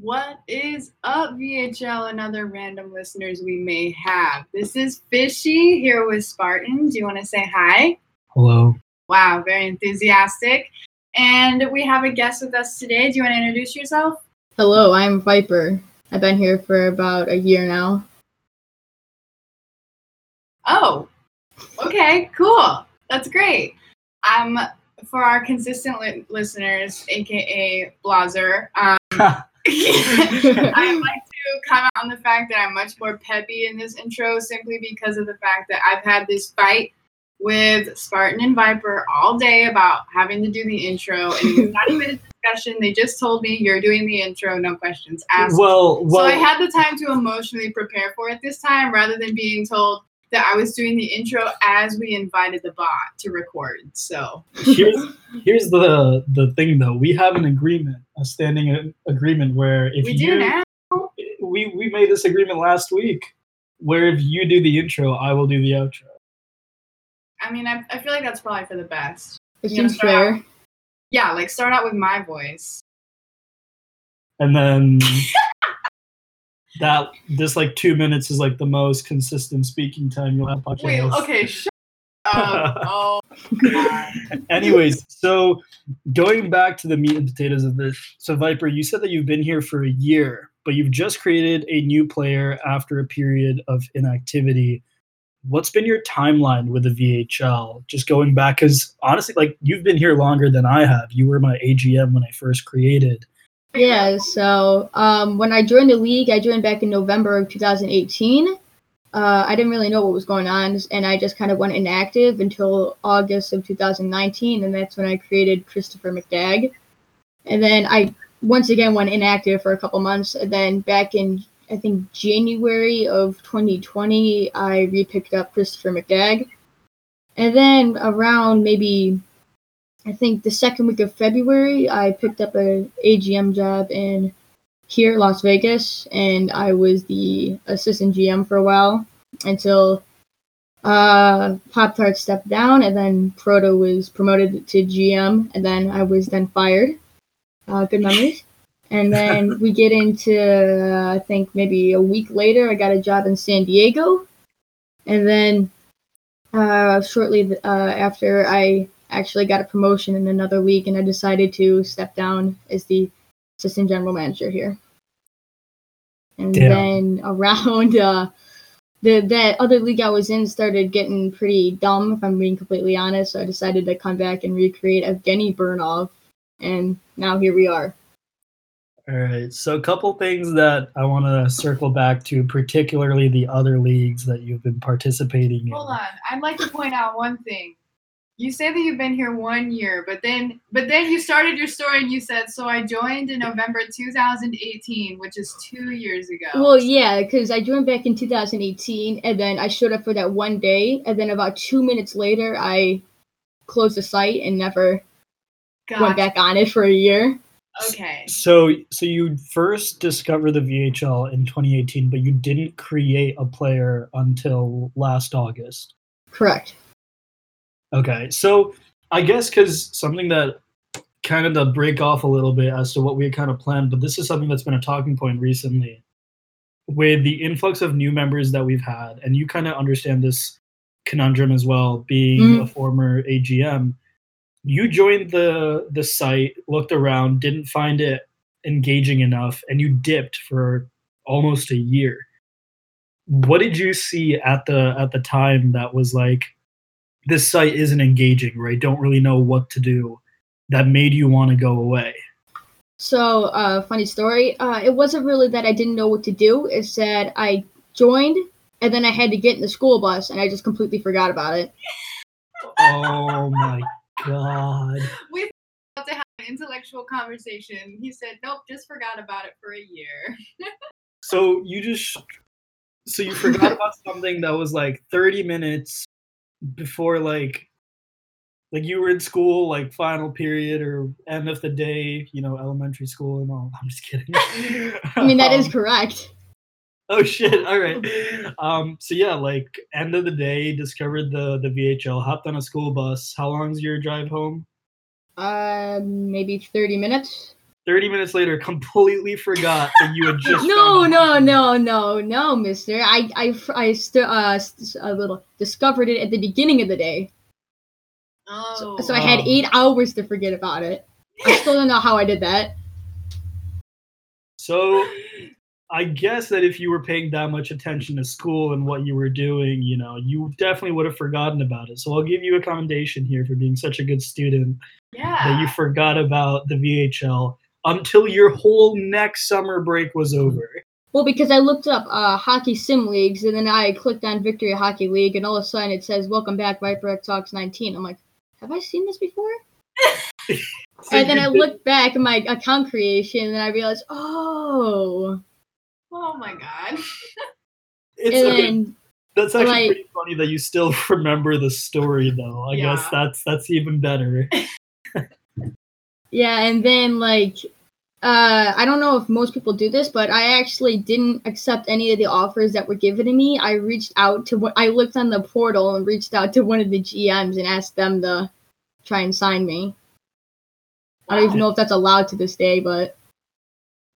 What is up, VHL and other random listeners we may have? This is Fishy here with Spartan. Do you want to say hi? Hello. Wow, very enthusiastic. And we have a guest with us today. Do you want to introduce yourself? Hello, I'm Viper. I've been here for about a year now. Oh, okay, cool. That's great. Um, for our consistent li- listeners, aka Blazer, um, I'd like to comment on the fact that I'm much more peppy in this intro simply because of the fact that I've had this fight with Spartan and Viper all day about having to do the intro, and it's not even a discussion. They just told me you're doing the intro, no questions asked. Well, well, so I had the time to emotionally prepare for it this time rather than being told that I was doing the intro as we invited the bot to record. So here's here's the the thing though. We have an agreement, a standing agreement where if we you do now. we we made this agreement last week where if you do the intro, I will do the outro. I mean, I, I feel like that's probably for the best. It You gonna seems out? fair. Yeah, like start out with my voice. And then that this like two minutes is like the most consistent speaking time you'll have podcast. Wait, okay, shut up. oh. Anyways, so going back to the meat and potatoes of this. So Viper, you said that you've been here for a year, but you've just created a new player after a period of inactivity. What's been your timeline with the VHL? Just going back, because honestly, like you've been here longer than I have. You were my AGM when I first created. Yeah, so um, when I joined the league, I joined back in November of 2018. Uh, I didn't really know what was going on, and I just kind of went inactive until August of 2019, and that's when I created Christopher McDagg. And then I once again went inactive for a couple months, and then back in I think January of 2020, I repicked up Christopher McDagg. And then around maybe I think the second week of February, I picked up a AGM job in here, Las Vegas, and I was the assistant GM for a while until uh, Pop Tart stepped down, and then Proto was promoted to GM, and then I was then fired. Uh, good memories. And then we get into, uh, I think maybe a week later, I got a job in San Diego, and then uh, shortly uh, after, I actually got a promotion in another league, and I decided to step down as the assistant general manager here. And Damn. then around uh, the that other league I was in started getting pretty dumb, if I'm being completely honest. So I decided to come back and recreate Evgeny Burnov, and now here we are. All right. So a couple things that I want to circle back to, particularly the other leagues that you've been participating in. Hold on. I'd like to point out one thing. You say that you've been here one year, but then but then you started your story and you said, so I joined in November 2018, which is two years ago. Well, yeah, because I joined back in 2018, and then I showed up for that one day, and then about two minutes later, I closed the site and never Gotcha. went back on it for a year. Okay. So, so you first discovered the VHL in 2018, but you didn't create a player until last August. Correct. Okay, so I guess because something that kind of to break off a little bit as to what we had kind of planned, but this is something that's been a talking point recently with the influx of new members that we've had, and you kind of understand this conundrum as well, being Mhm. a former AGM. You joined the the site, looked around, didn't find it engaging enough, and you dipped for almost a year. What did you see at the at the time that was like this site isn't engaging, right? Don't really know what to do. That made you want to go away. So, uh, funny story. Uh, it wasn't really that I didn't know what to do. It's that I joined, and then I had to get in the school bus, and I just completely forgot about it. Oh my god. We about to have an intellectual conversation. He said, Nope, just forgot about it for a year. So you just so you forgot about something that was like 30 minutes before like like you were in school like final period or end of the day, you know, elementary school and all. I'm just kidding. I mean, that is Um, correct. Oh shit! All right. Um. So yeah, like end of the day, discovered the the VHL, hopped on a school bus. How long's your drive home? Uh, maybe 30 minutes. 30 minutes later, completely forgot that you had just. no, no, no, no, no, Mister. I, I, I, st- uh, st- a little discovered it at the beginning of the day, Oh. so I had eight hours to forget about it. I still don't know how I did that. So I guess that if you were paying that much attention to school and what you were doing, you know, you definitely would have forgotten about it. So I'll give you a commendation here for being such a good student yeah. that you forgot about the VHL until your whole next summer break was over. Well, because I looked up uh, hockey sim leagues, and then I clicked on Victory Hockey League, and all of a sudden it says "Welcome back, Viper X Talks 19." I'm like, have I seen this before? So and then I did- looked back at my account creation, and I realized, oh, oh my god. it's and okay. then That's actually like- pretty funny that you still remember the story, though. I guess that's that's even better. Yeah, and then like uh I don't know if most people do this, but I actually didn't accept any of the offers that were given to me. I reached out to what I looked on the portal and reached out to one of the GMs and asked them to try and sign me. I don't even know if that's allowed to this day, but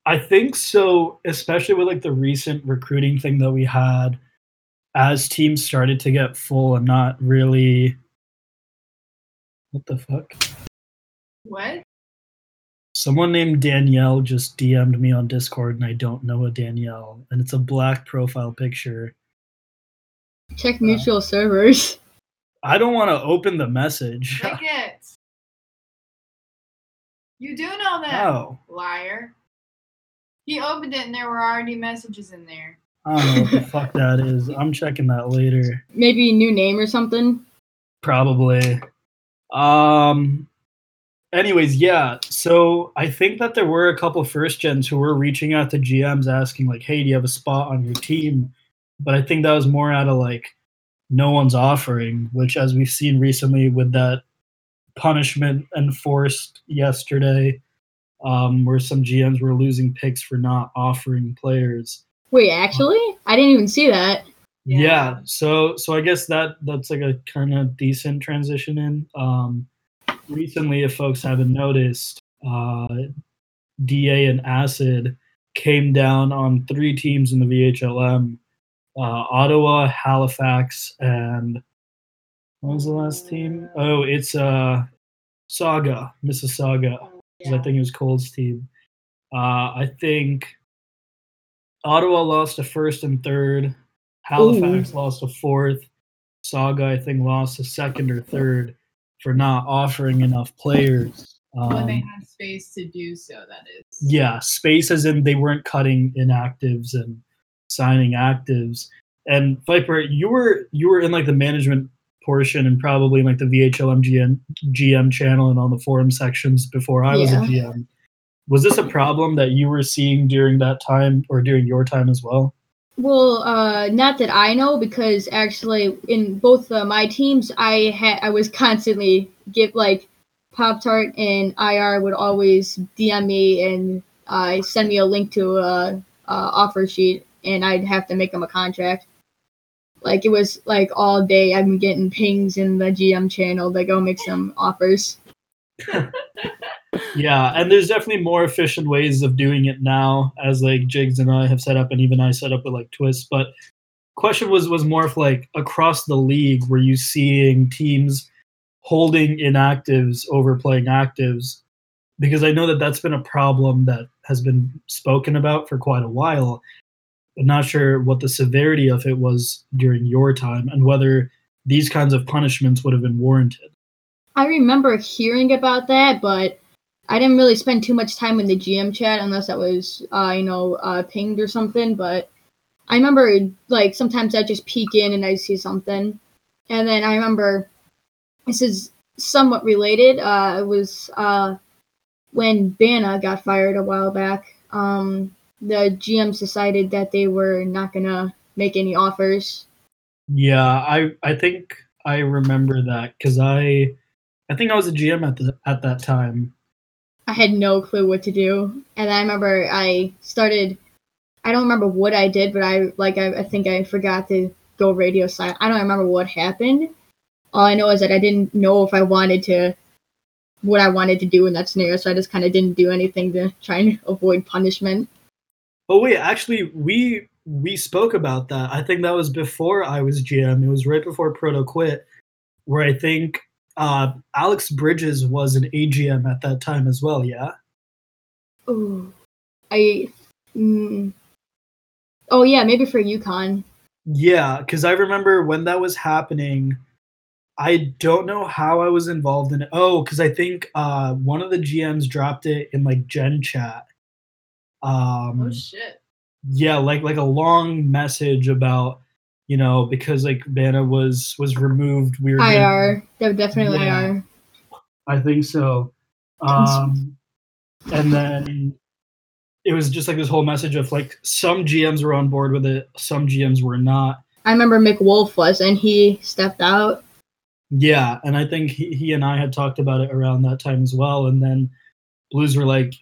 I think so, especially with like the recent recruiting thing that we had, as teams started to get full and not really. What the fuck? What? Someone named Danielle just DM'd me on Discord, and I don't know a Danielle, and it's a black profile picture. check mutual servers. I don't want to open the message. Check it. You do know that. Oh. Liar. He opened it and there were already messages in there. I don't know what the fuck that is. I'm checking that later. Maybe a new name or something. Probably. Um. Anyways, yeah. So I think that there were a couple first gens who were reaching out to GMs asking like, "Hey, do you have a spot on your team?" But I think that was more out of like, no one's offering. Which, as we've seen recently with that punishment enforced yesterday, um, where some GMs were losing picks for not offering players. Wait, actually? I didn't even see that. Yeah. Yeah. So so I guess that that's like a kind of decent transition in. Um, recently, if folks haven't noticed, uh, DA and Acid came down on three teams in the VHLM: uh, Ottawa, Halifax, and what was the last team? Oh, it's uh, Saga, Mississauga. 'cause I think it was Cole's team. Uh, I think Ottawa lost a first and third. Halifax lost a fourth. Saga, I think, lost a second or third for not offering enough players. when they Um, had space to do so, that is. yeah, space as in they weren't cutting inactives and signing actives. And Viper, you were you were in like the management portion and probably like the VHLM GM, GM channel and on the forum sections before I was a GM. Was this a problem that you were seeing during that time or during your time as well? Well, uh, not that I know, because actually in both uh, my teams, I had I was constantly get like Pop Tart and IR would always DM me and uh, send me a link to a, a offer sheet, and I'd have to make them a contract. Like it was like all day, I'm getting pings in the GM channel to go make some offers. Yeah, and there's definitely more efficient ways of doing it now, as like Jigs and I have set up, and even I set up with like twists. But question was was more of like across the league, were you seeing teams holding inactives over playing actives? Because I know that that's been a problem that has been spoken about for quite a while. I'm not sure what the severity of it was during your time, and whether these kinds of punishments would have been warranted. I remember hearing about that, but I didn't really spend too much time in the GM chat unless I was, uh, you know, uh, pinged or something. But I remember, like, sometimes I just peek in and I see something. And then I remember, this is somewhat related. Uh, it was uh, when Bana got fired a while back. Um, the GMs decided that they were not going to make any offers. Yeah, I I think I remember that because I I think I was a GM at the at that time. I had no clue what to do. And I remember I started I don't remember what I did, but I like I, I think I forgot to go radio silent. I don't remember what happened. All I know is that I didn't know if I wanted to what I wanted to do in that scenario. So I just kind of didn't do anything to try and avoid punishment. Oh wait, actually, we we spoke about that. I think that was before I was GM. It was right before Proto quit, where I think uh, Alex Bridges was an AGM at that time as well. Yeah. Ooh, I. Mm, oh yeah, maybe for UConn. Yeah, because I remember when that was happening. I don't know how I was involved in it. Oh, because I think uh, one of the GMs dropped it in like Gen Chat. Um, oh shit. yeah like like a long message about you know because like Vanna was was removed we were getting- IR, they definitely Yeah. IR. i think so um and then it was just like this whole message of like some gms were on board with it some gms were not I remember Mick Wolf was, and he stepped out. yeah and i think he, he and i had talked about it around that time as well and then blues were like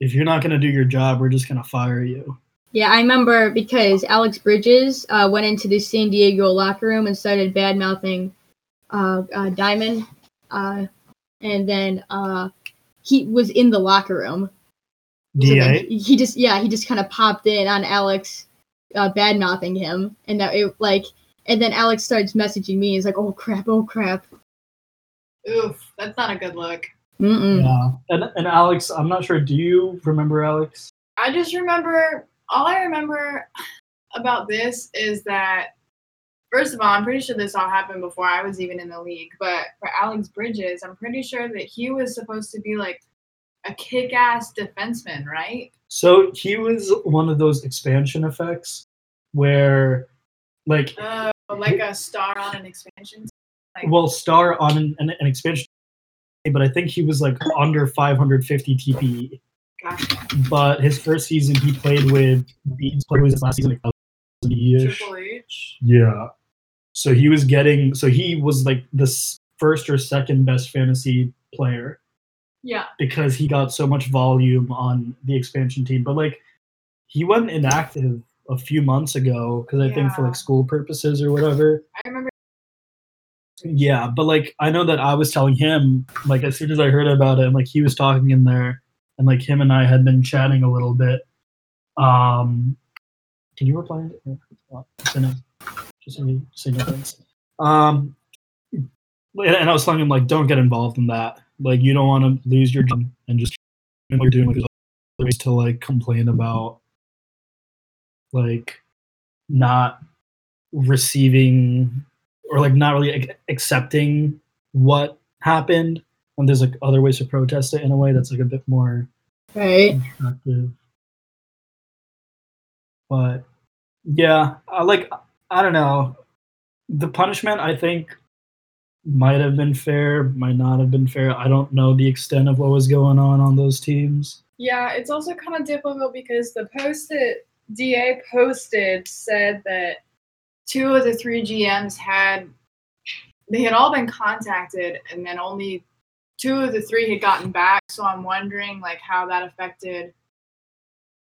if you're not going to do your job we're just going to fire you Yeah, I remember because Alex Bridges uh, went into the San Diego locker room and started bad mouthing uh, uh, Diamond, uh, and then uh, he was in the locker room. So then da he, he just yeah he just kind of popped in on Alex, uh, bad mouthing him, and that it like and then Alex starts messaging me. He's like, "Oh crap! Oh crap!" Oof, that's not a good look. Mm-mm. yeah and, and alex i'm not sure do you remember alex I just remember all I remember about this is that first of all, I'm pretty sure this all happened before I was even in the league. But for Alex Bridges, I'm pretty sure that he was supposed to be like a kick-ass defenseman, right? So he was one of those expansion effects where, like, Uh, like a star on an expansion. Like, well, star on an, an, an expansion, but I think he was like under 550 TPE. But his first season, he played with Beats. Played with his last season, like. Triple H. Yeah. So he was getting. So he was like the first or second best fantasy player Yeah. because he got so much volume on the expansion team. But like, he went inactive a few months ago because I think for like school purposes or whatever. I remember. Yeah, but like I know that I was telling him like as soon as I heard about it, and like he was talking in there, and like him and I had been chatting a little bit. Um, can you reply? Just say no. Thanks. Um, and, I was telling him like, don't get involved in that. Like, you don't want to lose your job and just what you're doing. Like, ways to like complain about like not receiving or like not really ac- accepting what happened and there's like other ways to protest it in a way that's like a bit more Right. constructive. But yeah I like i don't know. The punishment i think might have been fair might not have been fair. I don't know the extent of what was going on on those teams. Yeah, it's also kind of difficult because the post that DA posted said that two of the three GMs had they had all been contacted and then only two of the three had gotten back. So I'm wondering like how that affected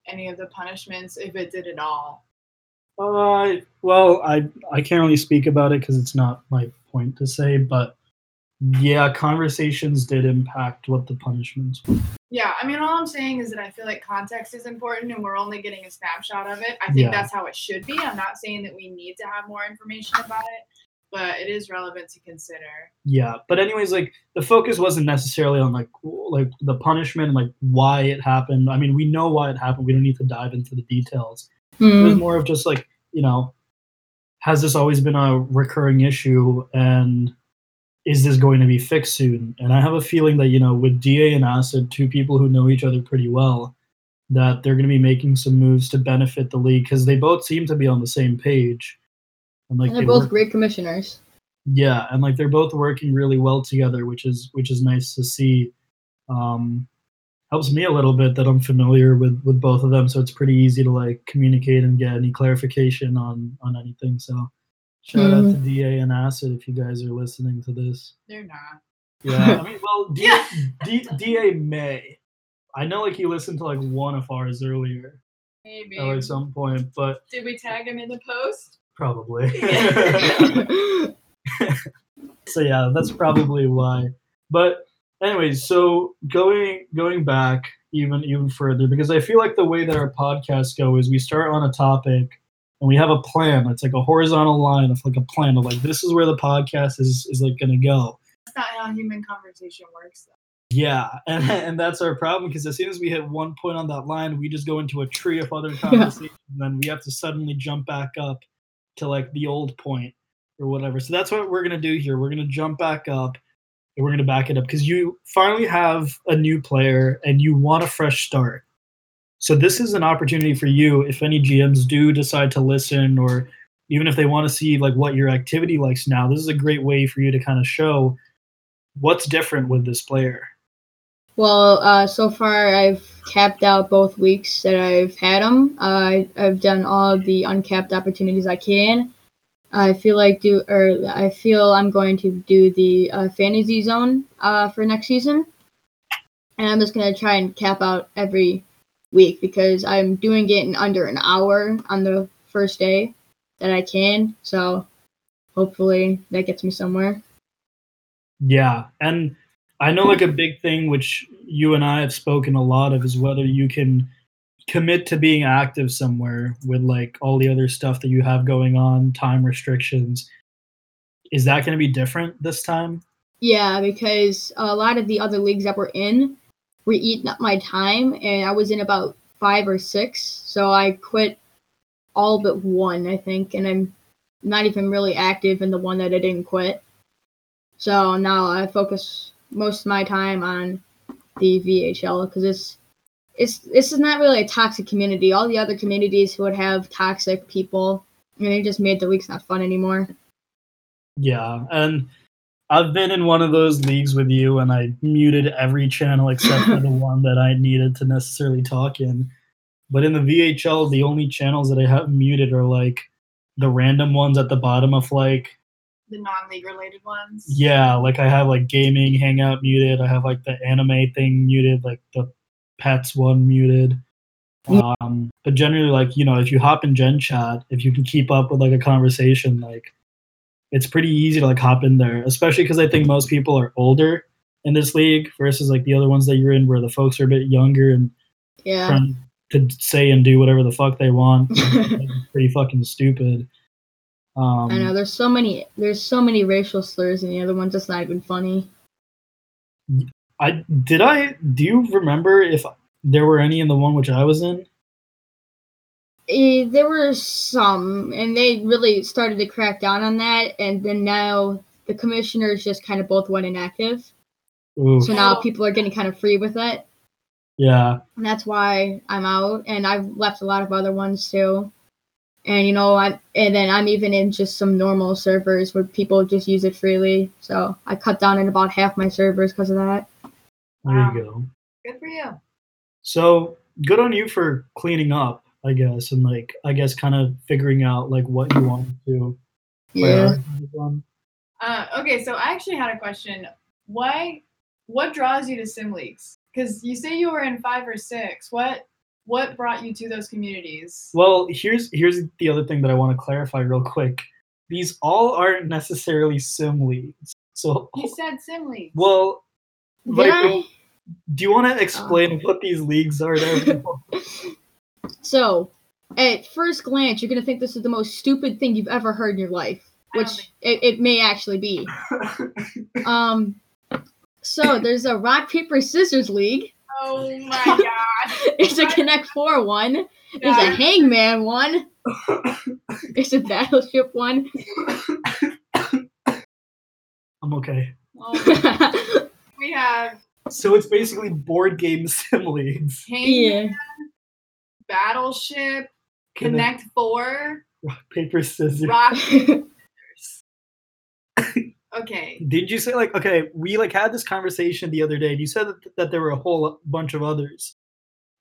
any of the punishments, if it did at all. Uh, well, I I can't really speak about it because it's not my point to say, but yeah, conversations did impact what the punishments were. Yeah, I mean, all I'm saying is that I feel like context is important and we're only getting a snapshot of it. I think Yeah. that's how it should be. I'm not saying that we need to have more information about it, but it is relevant to consider. Yeah, but anyways, like the focus wasn't necessarily on like like the punishment like why it happened. I mean, we know why it happened. We don't need to dive into the details. It was Mm. more of just like you know, has this always been a recurring issue and is this going to be fixed soon? And I have a feeling that, you know, with DA and Acid, two people who know each other pretty well, that they're going to be making some moves to benefit the league because they both seem to be on the same page. And like And they're they both work- great commissioners. yeah, and like they're both working really well together, which is which is nice to see. Um, helps me a little bit that I'm familiar with with both of them, so it's pretty easy to like communicate and get any clarification on on anything. So shout out to DA and Acid if you guys are listening to this. They're not. Yeah, I mean, well, D- Yeah. D- DA may. I know like he listened to like one of ours earlier Maybe. at some point, but Did we tag him in the post? Probably. so yeah, that's probably why. But anyways, so going going back even even further because I feel like the way that our podcasts go is we start on a topic and we have a plan. It's like a horizontal line of like a plan of like this is where the podcast is is like gonna go. That's not how human conversation works. Though. Yeah, and and that's our problem because as soon as we hit one point on that line, we just go into a tree of other conversations, and then we have to suddenly jump back up to like the old point or whatever. So that's what we're gonna do here. We're gonna jump back up and we're gonna back it up because you finally have a new player and you want a fresh start. So this is an opportunity for you if any GMs do decide to listen or even if they want to see like what your activity likes now, this is a great way for you to kind of show what's different with this player. Well, uh, so far I've capped out both weeks that I've had them. Uh, I've done all the uncapped opportunities I can. I feel like do or I feel I'm going to do the uh, fantasy zone uh, for next season, and I'm just gonna try and cap out every week because I'm doing it in under an hour on the first day that I can. So hopefully that gets me somewhere. Yeah, and I know like a big thing which you and I have spoken a lot of is whether you can commit to being active somewhere with like all the other stuff that you have going on, time restrictions. Is that going to be different this time? Yeah, because a lot of the other leagues that we're in were eating up my time, and I was in about five or six, so I quit all but one, I think, and I'm not even really active in the one that I didn't quit. So now I focus most of my time on the VHL because it's it's this is not really a toxic community. All the other communities would have toxic people, and they just made the leagues not fun anymore. Yeah, and I've been in one of those leagues with you, and I muted every channel except for the one that I needed to necessarily talk in. But in the VHL, the only channels that I have muted are like the random ones at the bottom of like The non-league related ones. yeah, like I have like gaming hangout muted. I have like the anime thing muted, like the pets one muted. Um, but generally, like you know, if you hop in Gen Chat, if you can keep up with like a conversation, like it's pretty easy to like hop in there. Especially because I think most people are older in this league versus like the other ones that you're in, where the folks are a bit younger and Yeah. trying to say and do whatever the fuck they want. Pretty fucking stupid. Um, I know there's so many there's so many racial slurs in the other ones. It's not even funny. I did I do you remember if there were any in the one which I was in? Eh, there were some, and they really started to crack down on that. And then now the commissioners just kind of both went inactive. Oof. So now people are getting kind of free with it. yeah. And that's why I'm out. And I've left a lot of other ones too. And you know, I and then I'm even in just some normal servers where people just use it freely. So I cut down in about half my servers because of that. There you go. Good for you. So good on you for cleaning up, I guess, and like I guess kind of figuring out like what you want to Yeah. Uh, okay, so I actually had a question. Why? What draws you to sim leagues? Because you say you were in five or six. What? What brought you to those communities? Well, here's here's the other thing that I want to clarify real quick. These all aren't necessarily sim leagues. So You said sim leagues. well, Did like, I? do you want to explain what these leagues are to everyone? So, at first glance, you're gonna think this is the most stupid thing you've ever heard in your life, which it, it may actually be. Um, so there's a rock paper scissors league. Oh my god. It's a Connect Four one. There's a Hangman one. it's a Battleship one. I'm okay. Oh, we have So it's basically board game sim leagues. Hangman, yeah. Battleship, Connect Four, Rock, paper scissors. Rock. Okay. Did you say like okay? We like had this conversation the other day. and You said that, that there were a whole bunch of others.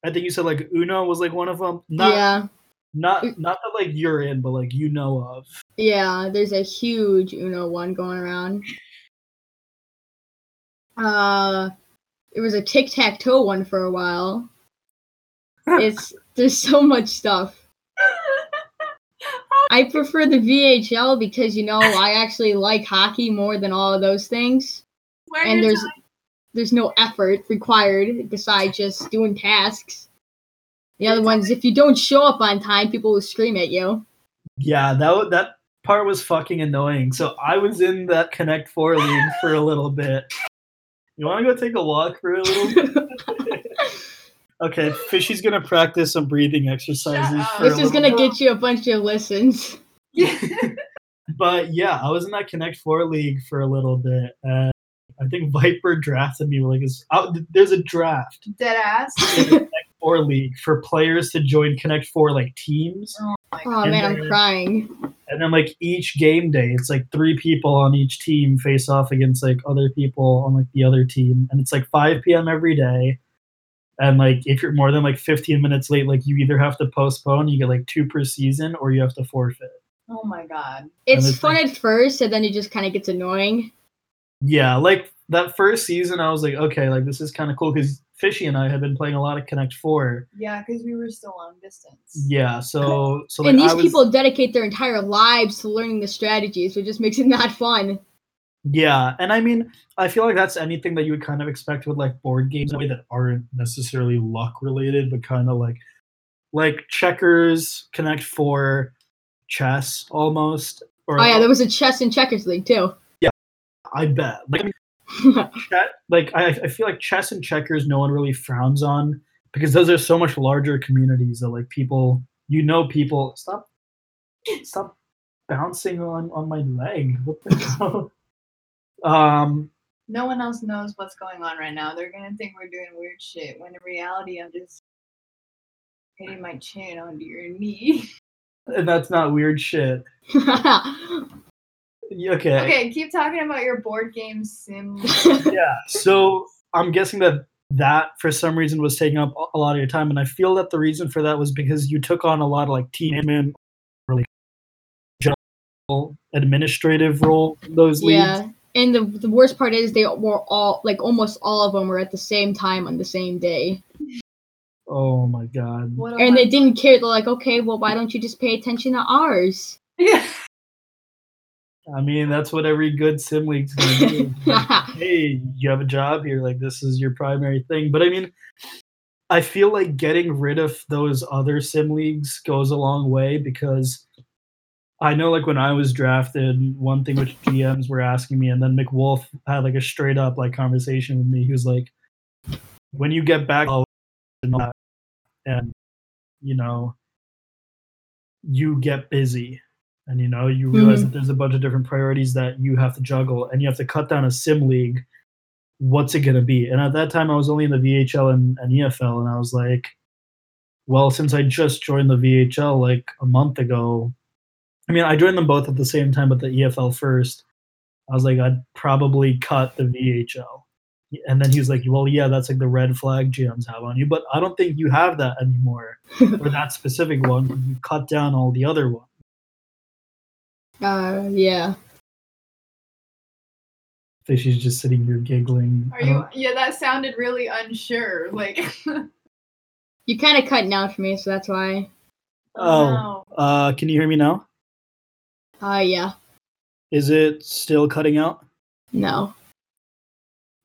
I think you said like Uno was like one of them. Not yeah. not not that like you're in, but like you know of. Yeah, there's a huge Uno one going around. Uh, there was a tic tac toe one for a while. It's there's so much stuff. I prefer the VHL because you know I actually like hockey more than all of those things. Where And there's time? there's no effort required besides just doing tasks. The other ones, if you don't show up on time, people will scream at you. Yeah, that that part was fucking annoying. So I was in that Connect Four league for a little bit. You want to go take a walk for a little bit? Okay, Fishy's gonna practice some breathing exercises. this is gonna get you a bunch of listens. But yeah, I was in that Connect Four league for a little bit. And I think Viper drafted me like, it's, oh, uh, there's a draft Dead ass. in Connect Four league for players to join Connect Four like teams. Oh Oh man, I'm crying. And then like each game day, it's like three people on each team face off against like other people on like the other team, and it's like 5 p.m. every day. And like if you're more than like 15 minutes late, like you either have to postpone, you get like two per season, or you have to forfeit. Oh my god. It's it's fun like- at first, and then it just kind of gets annoying. Yeah, like that first season, I was like, okay, like this is kind of cool because Fishy and I had been playing a lot of Connect Four. Yeah, because we were still long distance. Yeah, so so like and these I was, people dedicate their entire lives to learning the strategies, so it just makes it not fun. Yeah, and I mean, I feel like that's anything that you would kind of expect with like board games in a way that aren't necessarily luck related, but kind of like like checkers, Connect Four, chess almost. Or Oh yeah, there was a chess and checkers league too. Yeah, I bet. Like, I mean, che- like I, I feel like chess and checkers, no one really frowns on because those are so much larger communities that like people, you know, people stop, stop bouncing on on my leg. What the hell? Um. No one else knows what's going on right now. They're gonna think we're doing weird shit when in reality I'm just hitting my chin onto your knee. And that's not weird shit. Okay. okay, keep talking about your board game sim. Yeah. So I'm guessing that that for some reason was taking up a- a lot of your time, and I feel that the reason for that was because you took on a lot of like team admin or like general administrative role in those leagues. yeah, and the the worst part is they were all like almost all of them were at the same time on the same day, Oh my god. What and they won- didn't care. They're like, okay, well, why don't you just pay attention to ours? Yeah. I mean, that's what every good sim league's gonna do. Like, hey, you have a job here. Like this is your primary thing. But I mean, I feel like getting rid of those other sim leagues goes a long way because I know like when I was drafted, one thing which GMs were asking me, and then McWolf had like a straight up like conversation with me. He was like, when you get back and all that, and you know, you get busy and you know you realize Mhm. that there's a bunch of different priorities that you have to juggle and you have to cut down a sim league what's it going to be and at that time i was only in the vhl and, and efl and i was like well since i just joined the vhl like a month ago i mean i joined them both at the same time but the efl first i was like i'd probably cut the vhl and then he was like well yeah that's like the red flag gms have on you but i don't think you have that anymore or that specific one. you cut down all the other ones Uh, yeah. Fishy's just sitting here giggling. Are you? Yeah, that sounded really unsure. Like. You kind of cutting out for me, so that's why. Oh. no. Uh, can you hear me now? Uh, yeah. Is it still cutting out? No.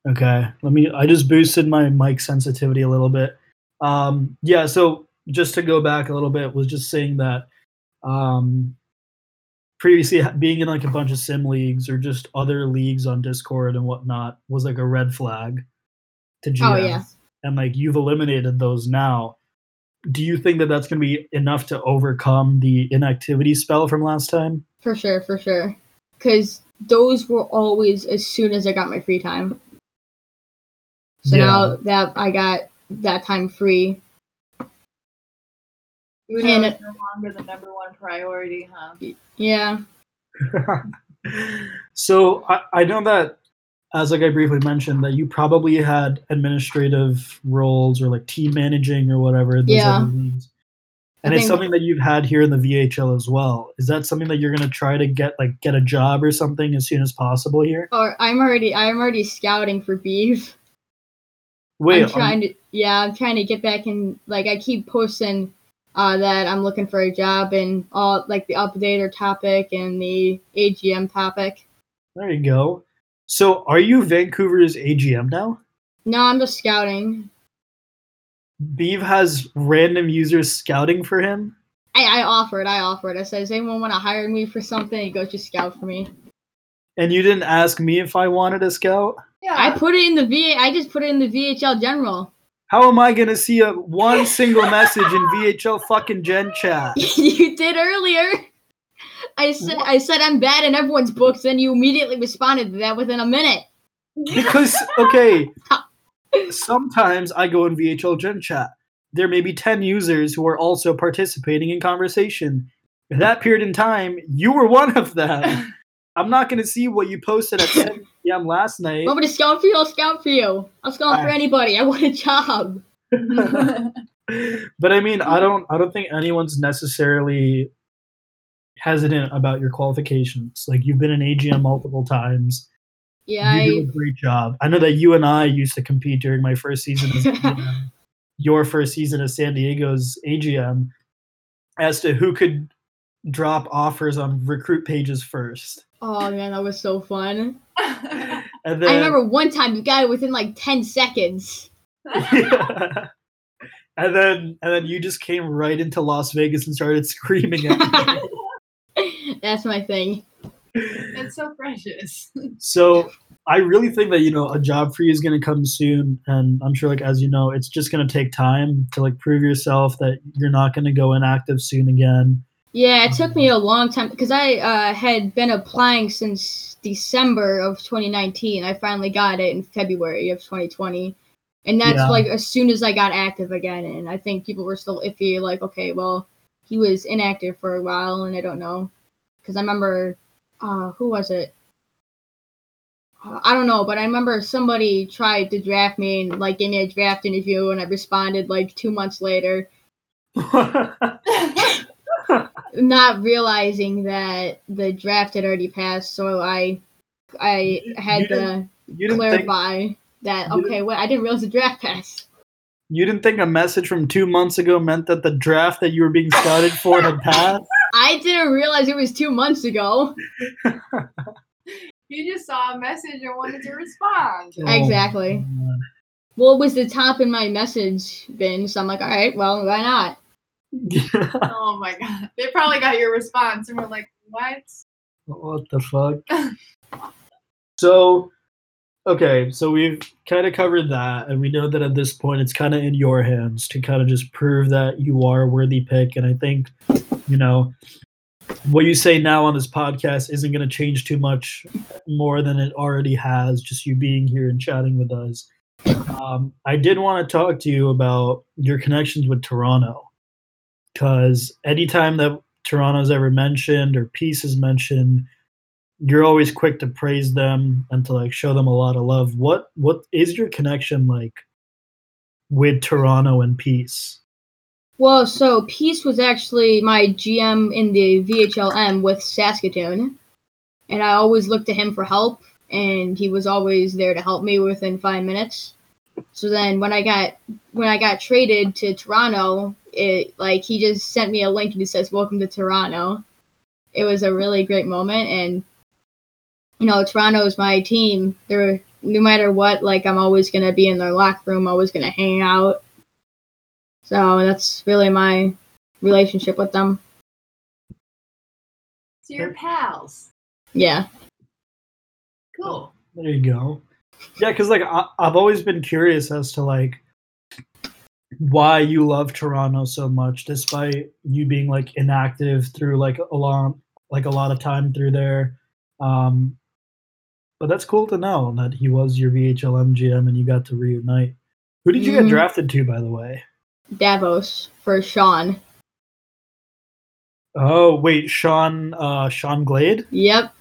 Okay, let me. I just boosted my mic sensitivity a little bit. Um, yeah, so just to go back a little bit, was just saying that um, previously being in like a bunch of sim leagues or just other leagues on Discord and whatnot was like a red flag to GM. Oh, yeah. And like you've eliminated those now. Do you think that that's going to be enough to overcome the inactivity spell from last time? For sure, for sure. Because those were always as soon as I got my free time. So Yeah. now that I got that time free, Uno And is it- no longer the number one priority, huh? yeah. so I, I know that as like I briefly mentioned that you probably had administrative roles or like team managing or whatever those Yeah. other leagues. And I it's think- something that you've had here in the VHL as well. Is that something that you're gonna try to get like get a job or something as soon as possible here? Or I'm already I'm already scouting for Beeve. Wait, I'm trying to yeah, I'm trying to get back in like I keep posting uh that I'm looking for a job and all like the updater topic and the AGM topic. there you go. So are you Vancouver's AGM now? No, I'm just scouting. Beeve has random users scouting for him. I, I offered. I offered. I said, "Does anyone want to hire me for something?" He goes, "Just scout for me." And you didn't ask me if I wanted a scout? Yeah. I put it in the V. I just put it in the VHL general. How am I gonna see a one single message in VHL fucking Gen chat? you did earlier. I said I said I'm bad in everyone's books, and you immediately responded to that within a minute. Because okay, sometimes I go in VHL Gen chat. There may be ten users who are also participating in conversation. In that period in time, you were one of them. I'm not gonna see what you posted at 10 p.m. last night. Want going to scout for you? I'll scout for you. I'll scout for ah. anybody. I want a job. but I mean, I don't I don't think anyone's necessarily hesitant about your qualifications. Like you've been an AGM multiple times. Yeah, you do a great job. I know that you and I used to compete during my first season as your first season of San Diego's AGM as to who could drop offers on recruit pages first. oh man, that was so fun. And then I remember one time you got it within like ten seconds. Yeah. And then and then you just came right into Las Vegas and started screaming at me. That's my thing. it's so precious. So I really think that you know a job for you is going to come soon, and I'm sure like as you know, it's just going to take time to like prove yourself that you're not going to go inactive soon again. Yeah, it took me a long time because I uh, had been applying since December of 2019. I finally got it in February of 2020. And that's Yeah. like as soon as I got active again. And I think people were still iffy, like, okay, well, he was inactive for a while, and I don't know. Because I remember, uh, who was it? Uh, I don't know, but I remember somebody tried to draft me and like gave me a draft interview, and I responded like two months later. not realizing that the draft had already passed, so I I You- had you to didn't think clarify that okay, wait, I didn't realize the draft passed. you didn't think a message from two months ago meant that the draft that you were being scouted for had passed. I didn't realize it was two months ago. you just saw a message and wanted to respond. Oh Exactly. God. Well, it was the top in my message bin, so I'm like, all right, well, why not? Oh my god. They probably got your response and were like, what? what the fuck? so, okay, so we've kind of covered that, and we know that at this point it's kind of in your hands to kind of just prove that you are a worthy pick. And I think, you know, what you say now on this podcast isn't going to change too much more than it already has, just you being here and chatting with us. Um, I did want to talk to you about your connections with Toronto because anytime that Toronto's ever mentioned or Peace is mentioned, you're always quick to praise them and to like show them a lot of love. What what is your connection like with Toronto and Peace? Well, so Peace was actually my GM in the VHLM with Saskatoon, and I always looked to him for help, and he was always there to help me within five minutes. So then, when I got when I got traded to Toronto, it like he just sent me a link and he says, "Welcome to Toronto." It was a really great moment, and you know, Toronto is my team. They're no matter what, like I'm always gonna be in their locker room, always gonna hang out. So that's really my relationship with them. So you're pals. Yeah. Cool. There you go. Yeah, because like I, I've always been curious as to like why you love Toronto so much, despite you being like inactive through like a long like a lot of time through there. Um, but that's cool to know that he was your VHLM GM and you got to reunite. Who did you get Mhm. drafted to, by the way? Davos for Sean. Oh wait, Sean uh, Sean Glade. Yep.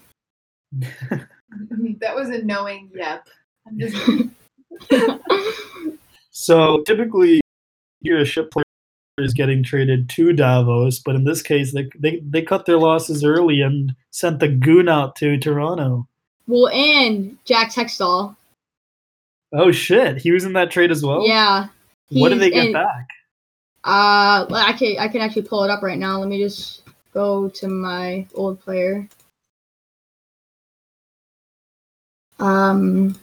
that was a knowing yep. Just So typically, you're a ship player is getting traded to Davos, but in this case, they, they they cut their losses early and sent the goon out to Toronto. well, and Jack Textall. Oh shit, he was in that trade as well. yeah what did they get in, back? Uh, I can I can actually pull it up right now. Let me just go to my old player. Um.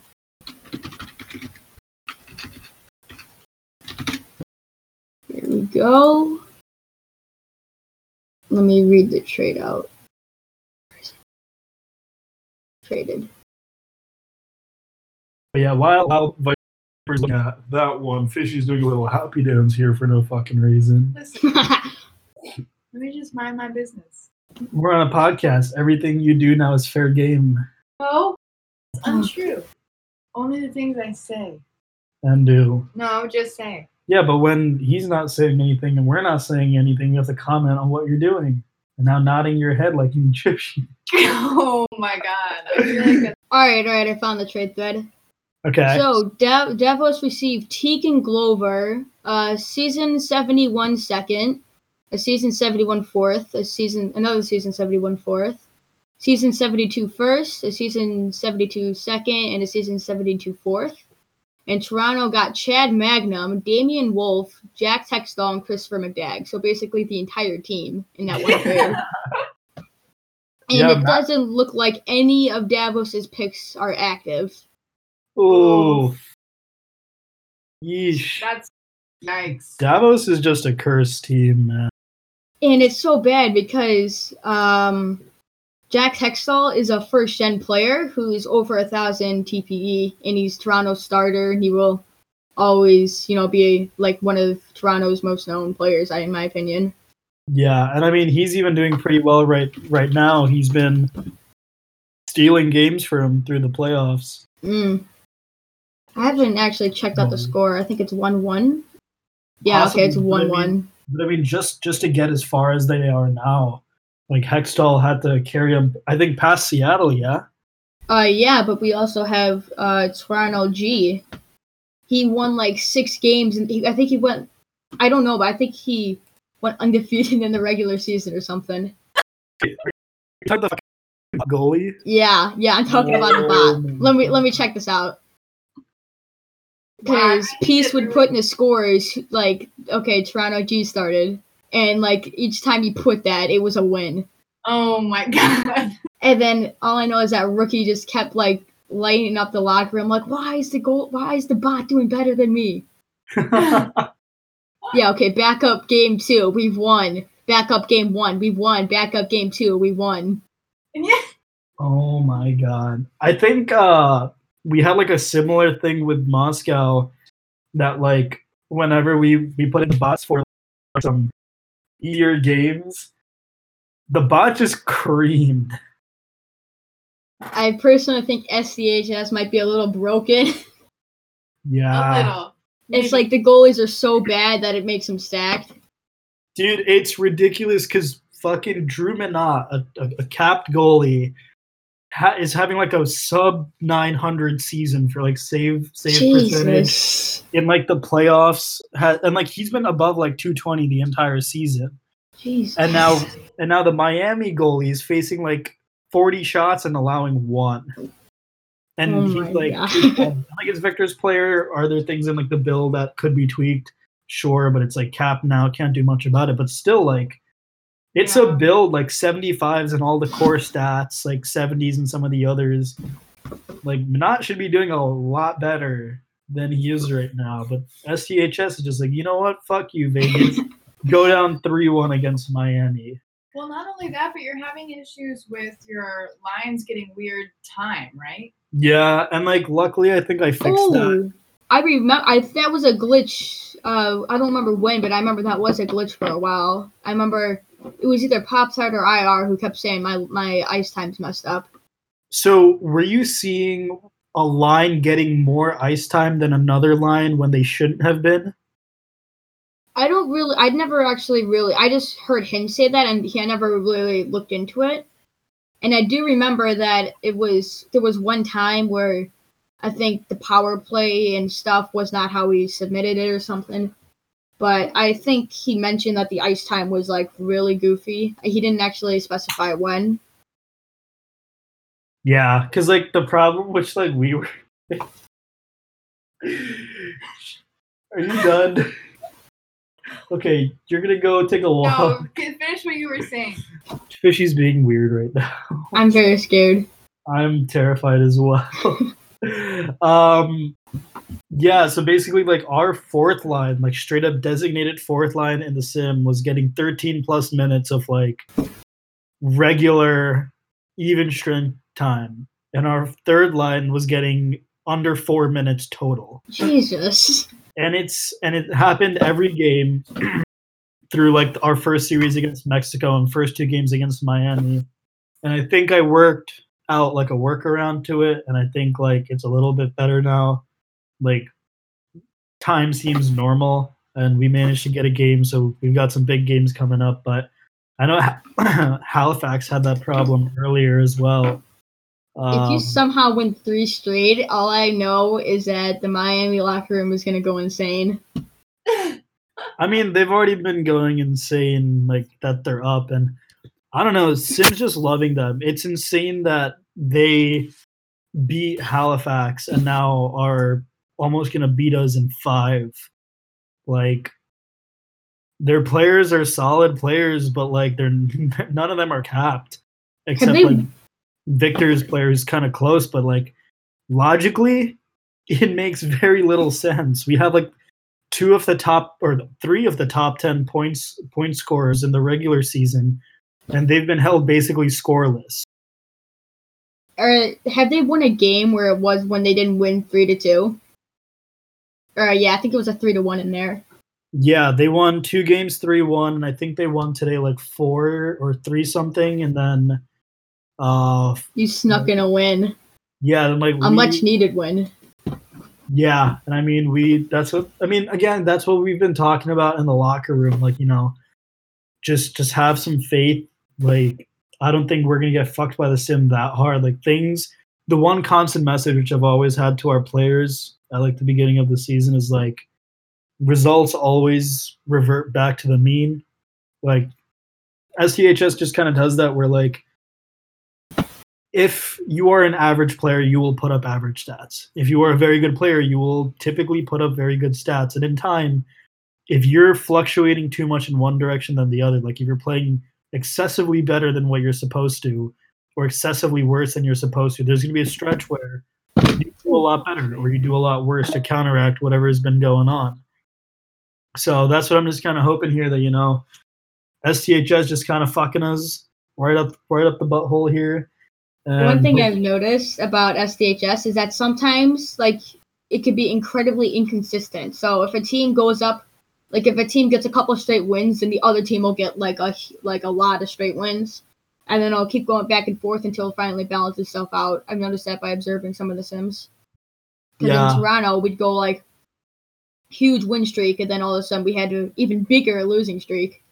Here we go. Let me read the trade out. Traded. But yeah, while while Viper's looking at that one, Fishy's doing a little happy dance here for no fucking reason. Listen, let me just mind my business. We're on a podcast. Everything you do now is fair game No, it's untrue. Only the things I say. and do. No, just say. Yeah, but when he's not saying anything and we're not saying anything, you have to comment on what you're doing. And now nodding your head like you Egyptian. oh my god. Like that's all right, all right. I found the trade thread. Okay. So Dav- Davos received Tegan Glover, uh, season 71 second, a season 71 fourth, a season another season 71 fourth, season 72 first, a season 72 second, and a season 72 fourth. And Toronto got Chad Magnum, Damian Wolf, Jack Hextall, and Christopher McDagg. So basically the entire team in that one pair. And Yeah, it doesn't look like any of Davos's picks are active. Ooh. Yeesh. that's yikes. Davos is just a cursed team, man. And it's so bad because um, Jack Hextall is a first gen player who is over a thousand TPE, and he's Toronto's starter. And he will always, you know, be like one of Toronto's most known players, in my opinion. Yeah, and I mean he's even doing pretty well right right now. He's been stealing games for him through the playoffs. Mm. I haven't actually checked out the Um, score. I think it's one one. Yeah, okay, it's Possibly, but I one mean- one. But I mean, just just to get as far as they are now, like Hextall had to carry him. I think past Seattle. Yeah. Uh, yeah, but we also have uh Toronto G. He won like six games, and he, I think he went. I don't know, but I think he went undefeated in the regular season or something. You talking the goalie? Yeah, yeah, I'm talking about the Oh bot. Let me let me check this out. Why? Because Peace would put in the scores like, okay, Toronto G started, and like each time he put that, it was a win. Oh my god. And then all I know is that rookie just kept like lighting up the locker room, like, why is the goal? Why is the bot doing better than me? Yeah, okay, backup game two, we've won. Backup game one, we've won. Backup game two, we won. And yeah, oh my god! I think uh we had like a similar thing with Moscow that like whenever we we put in bots for some easier games, the bot just creamed. I personally think STHS might be a little broken. Yeah. a little. it's like the goalies are so bad that it makes them stacked. Dude, it's ridiculous because fucking Drew Minot, a, a, a capped goalie, ha- is having like a sub 900 season for like save save percentage in like the playoffs, ha- and like he's been above like 220 the entire season. Jesus. And now, and now the Miami goalie is facing like 40 shots and allowing one. And Oh he's like, God. like uh, it's Victor's player. Are there things in like the bill that could be tweaked? Sure, but it's like cap now. Can't do much about it. But still, like, it's a build like 75s and all the core stats, like 70s and some of the others. Like, Minot should be doing a lot better than he is right now. But STHS is just like, you know what? Fuck you, Vegas. Go down 3 1 against Miami. Well, not only that, but you're having issues with your lines getting weird time, right? Yeah, and like luckily I think I fixed that. Oh. I remember. I that was a glitch. Uh, I don't remember when, but I remember that was a glitch for a while. I remember it was either Pop Tart or IR who kept saying my my ice time's messed up. So were you seeing a line getting more ice time than another line when they shouldn't have been? I don't really. I'd never actually really. I just heard him say that, and he I never really looked into it. And I do remember that it was there was one time where I think the power play and stuff was not how he submitted it or something. But I think he mentioned that the ice time was like really goofy. He didn't actually specify when. Yeah, because like the problem which like we were Are you done? okay, you're gonna go take a walk. No, finish what you were saying. Fishy's being weird right now. I'm very scared. I'm terrified as well. um Yeah, so basically, like our fourth line, like straight up designated fourth line in the sim, was getting 13 plus minutes of like regular even strength time, and our third line was getting under four minutes total. Jesus. And it's and it happened every game through like our first series against Mexico and first two games against Miami. And I think I worked out like a workaround to it, and I think like it's a little bit better now. Like time seems normal, and we managed to get a game, so we've got some big games coming up. But I know Halifax had that problem earlier as well. if you Um, somehow win three straight, all I know is that the Miami locker room is gonna go insane. I mean, they've already been going insane, like that they're up, and I don't know. Sim's just loving them. It's insane that they beat Halifax and now are almost gonna beat us in five. Like, their players are solid players, but like they're none of them are capped, except they- like Victor's player is kind of close, but like logically, it makes very little sense. We have like two of the top or three of the top 10 points point scorers in the regular season and they've been held basically scoreless Or have they won a game where it was when they didn't win three to two? Or yeah, I think it was a three to one in there. yeah they won two games 3-1 and i think they won today like four or three something and then uh You snuck in a win, yeah like a we- much needed win. Yeah, and I mean we that's what I mean again, that's what we've been talking about in the locker room like, you know, just just have some faith like I don't think we're going to get fucked by the sim that hard. Like things the one constant message which I've always had to our players at like the beginning of the season is like results always revert back to the mean. Like STHS just kind of does that where like if you are an average player, you will put up average stats. If you are a very good player, you will typically put up very good stats. And in time, if you're fluctuating too much in one direction than the other, like if you're playing excessively better than what you're supposed to, or excessively worse than you're supposed to, there's going to be a stretch where you do a lot better or you do a lot worse to counteract whatever has been going on. So that's what I'm just kind of hoping here that, you know, STHS just kind of fucking us right up right up the butthole here. One thing I've noticed about STHS is that sometimes like it could be incredibly inconsistent. So if a team goes up, like if a team gets a couple straight wins, then the other team will get like a like a lot of straight wins, and then I'll keep going back and forth until it finally balances itself out. I've noticed that by observing some of the sims. Because Yeah. in Toronto, we'd go like huge win streak, and then all of a sudden we had an even bigger losing streak.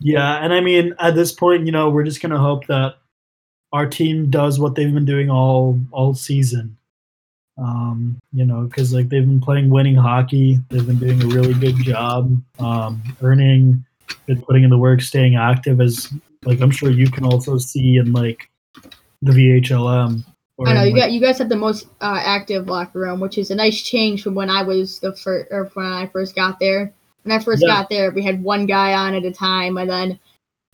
Yeah, and I mean, at this point, you know, we're just gonna hope that our team does what they've been doing all all season. Um, you know, because like they've been playing winning hockey, they've been doing a really good job, um, earning, been putting in the work, staying active. As like I'm sure you can also see in like the VHLM. or I know in, you like- got you guys have the most uh, active locker room, which is a nice change from when I was the first or when I first got there. When I first Yeah. got there, we had one guy on at a time, and then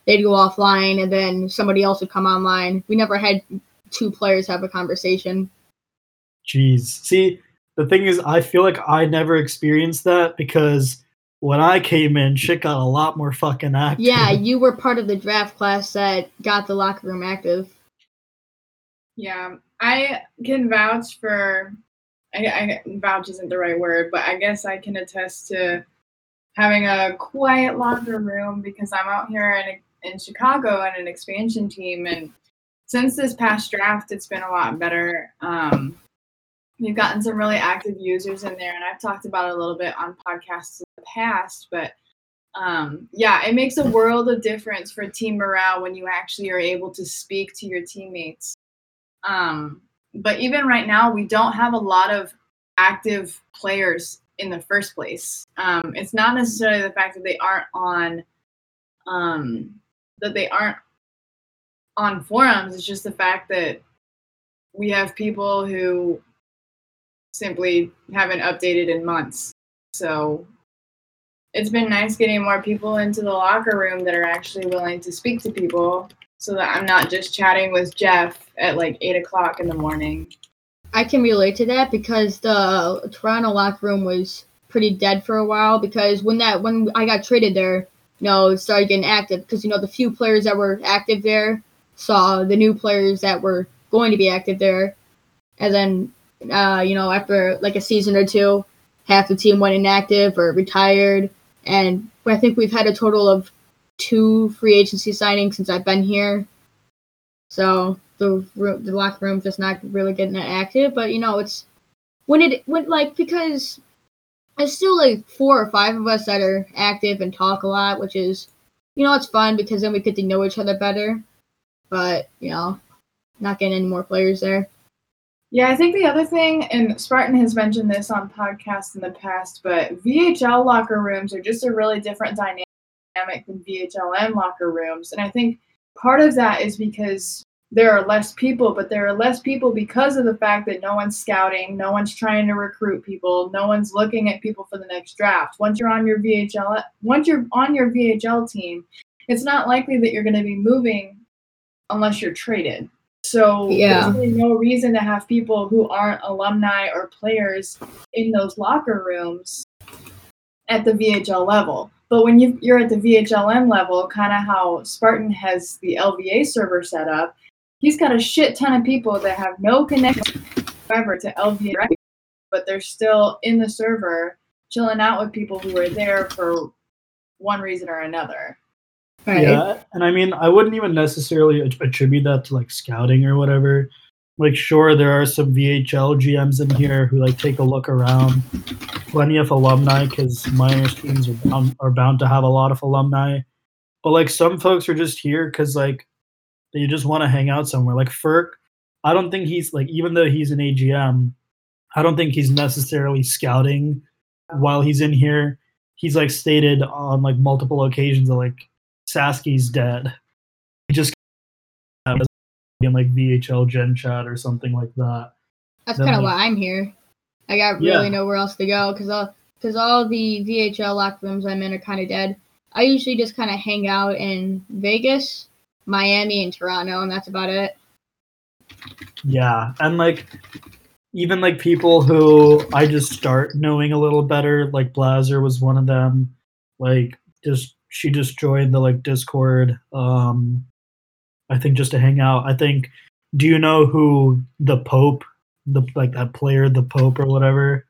they'd go offline, and then somebody else would come online. We never had two players have a conversation. Jeez. See, the thing is, I feel like I never experienced that because when I came in, shit got a lot more fucking active. Yeah, you were part of the draft class that got the locker room active. Yeah, I can vouch for. I, I vouch isn't the right word, but I guess I can attest to having a quiet locker room because I'm out here in in Chicago on an expansion team, and since this past draft, it's been a lot better. Um, we've gotten some really active users in there, and I've talked about it a little bit on podcasts in the past, but um, yeah, it makes a world of difference for team morale when you actually are able to speak to your teammates. Um, but even right now, we don't have a lot of active players in the first place. Um, it's not necessarily the fact that they aren't on um, that they aren't on forums. It's just the fact that we have people who simply haven't updated in months. So it's been nice getting more people into the locker room that are actually willing to speak to people so that I'm not just chatting with Jeff at like eight o'clock in the morning. I can relate to that because the Toronto locker room was pretty dead for a while because when that when I got traded there, you know, it started getting active because you know the few players that were active there saw the new players that were going to be active there, and then uh, you know after like a season or two, half the team went inactive or retired, and I think we've had a total of two free agency signings since I've been here. So the the locker room's just not really getting that active, but you know it's when it when like because there's still like four or five of us that are active and talk a lot, which is you know it's fun because then we get to know each other better. But you know, not getting any more players there. Yeah, I think the other thing, and Spartan has mentioned this on podcasts in the past, but VHL locker rooms are just a really different dynamic than VHLM locker rooms. And I think part of that is because there are less people, but there are less people because of the fact that no one's scouting, no one's trying to recruit people, no one's looking at people for the next draft. Once you're on your VHL, once you're on your VHL team, it's not likely that you're going to be moving unless you're traded. So Yeah. there's really no reason to have people who aren't alumni or players in those locker rooms at the VHL level. But when you, you're at the VHLM level, kind of how Spartan has the LVA server set up, he's got a shit ton of people that have no connection ever to LVA, but they're still in the server chilling out with people who are there for one reason or another. Right. Yeah, and I mean, I wouldn't even necessarily attribute that to like scouting or whatever. Like, sure, there are some VHL GMs in here who like take a look around. Plenty of alumni because minors teams are bound, are bound to have a lot of alumni. But like some folks are just here because like they just want to hang out somewhere. Like Ferk, I don't think he's like even though he's an AGM, I don't think he's necessarily scouting while he's in here. He's like stated on like multiple occasions that like Sasky's dead. He just in like VHL Gen Chat or something like that. That's kind of like- why I'm here. I got Yeah. really nowhere else to go because all because all the VHL locker rooms I'm in are kind of dead. I usually just kind of hang out in Vegas, Miami, and Toronto, and that's about it. Yeah, and like even like people who I just start knowing a little better, like Blazer was one of them. Like just she just joined the like Discord. Um I think just to hang out. I think do you know who the Pope, the like that player, the Pope or whatever?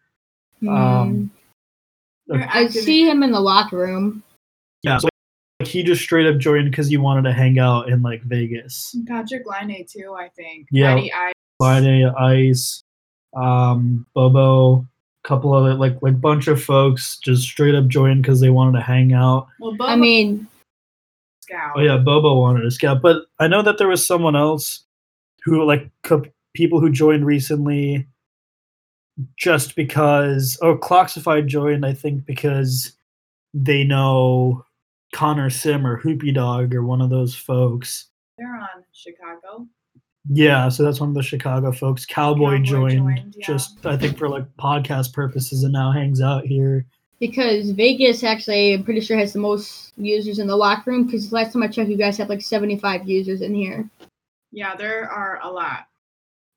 Um, I see him in the locker room. Yeah, so like, he just straight up joined because he wanted to hang out in like Vegas. Patrick Line too, I think. Yeah. Matty I Friday Ice, um, Bobo, couple of like like bunch of folks just straight up joined because they wanted to hang out. well, I mean, Scout. Oh yeah, Bobo wanted to scout, but I know that there was someone else who like cou- people who joined recently just because oh Cloxified joined I think because they know Connor Sim or Hoopy Dog or one of those folks. They're on Chicago. Yeah, so that's one of the Chicago folks. Cowboy, Cowboy joined, joined, yeah. just I think for like podcast purposes and now hangs out here. because Vegas actually, I'm pretty sure has the most users in the locker room. Because last time I checked, you guys had like 75 users in here. Yeah, there are a lot.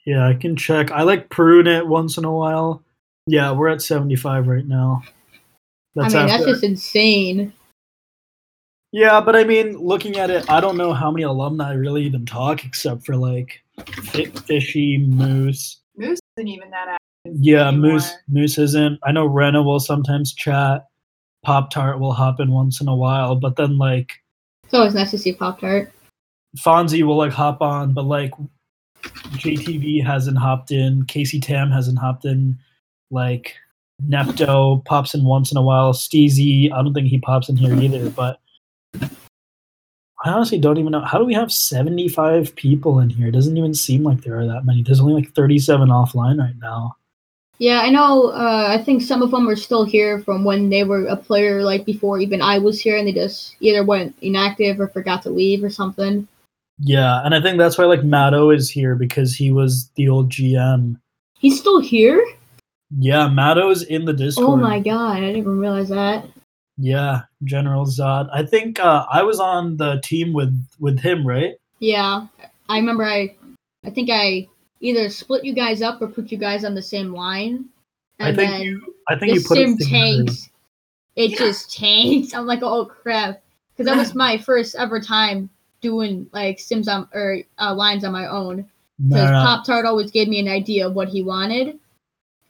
Yeah, I can check. I like prune it once in a while. Yeah, we're at 75 right now. I mean, that's just insane. Yeah, but I mean, looking at it, I don't know how many alumni really even talk except for like Fi- Fishy, Moose. Moose isn't even that active. Yeah, anymore. Moose Moose isn't. I know Rena will sometimes chat. Pop Tart will hop in once in a while, but then like It's always nice to see Pop Tart. Fonzie will like hop on, but like JTV hasn't hopped in. Casey Tam hasn't hopped in. Like Nepto pops in once in a while. Steezy, I don't think he pops in here either. But I honestly don't even know. How do we have 75 people in here? It doesn't even seem like there are that many. There's only like 37 offline right now. Yeah, I know. Uh, I think some of them are still here from when they were a player, like before even I was here, and they just either went inactive or forgot to leave or something. Yeah, and I think that's why like Matto is here because he was the old GM. He's still here. Yeah, Matto's in the Discord. Oh my god, I didn't even realize that. Yeah, General Zod. I think uh, I was on the team with with him, right? Yeah, I remember. I, I think I either split you guys up or put you guys on the same line. I And think then you, I think the you put sim it together. tanks. It just tanked. I'm like, oh crap, because that was my first ever time doing like sims on or uh, lines on my own. No, Because no, no. Pop Tart always gave me an idea of what he wanted,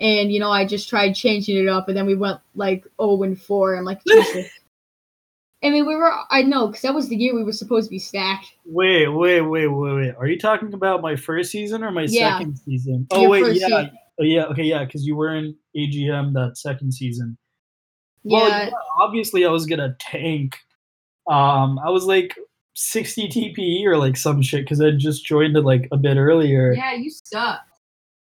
and you know I just tried changing it up, and then we went like 0 and 4. I'm like, I mean, we were. I know because that was the year we were supposed to be stacked. Wait, wait, wait, wait, wait. Are you talking about my first season or my Yeah. second season? Oh Your wait, yeah, season. oh, yeah, okay, yeah, because you were in AGM that second season. Well, Yeah, yeah, obviously I was gonna tank. Um, I was like 60 TPE or like some shit because I just joined it like a bit earlier. Yeah, you suck.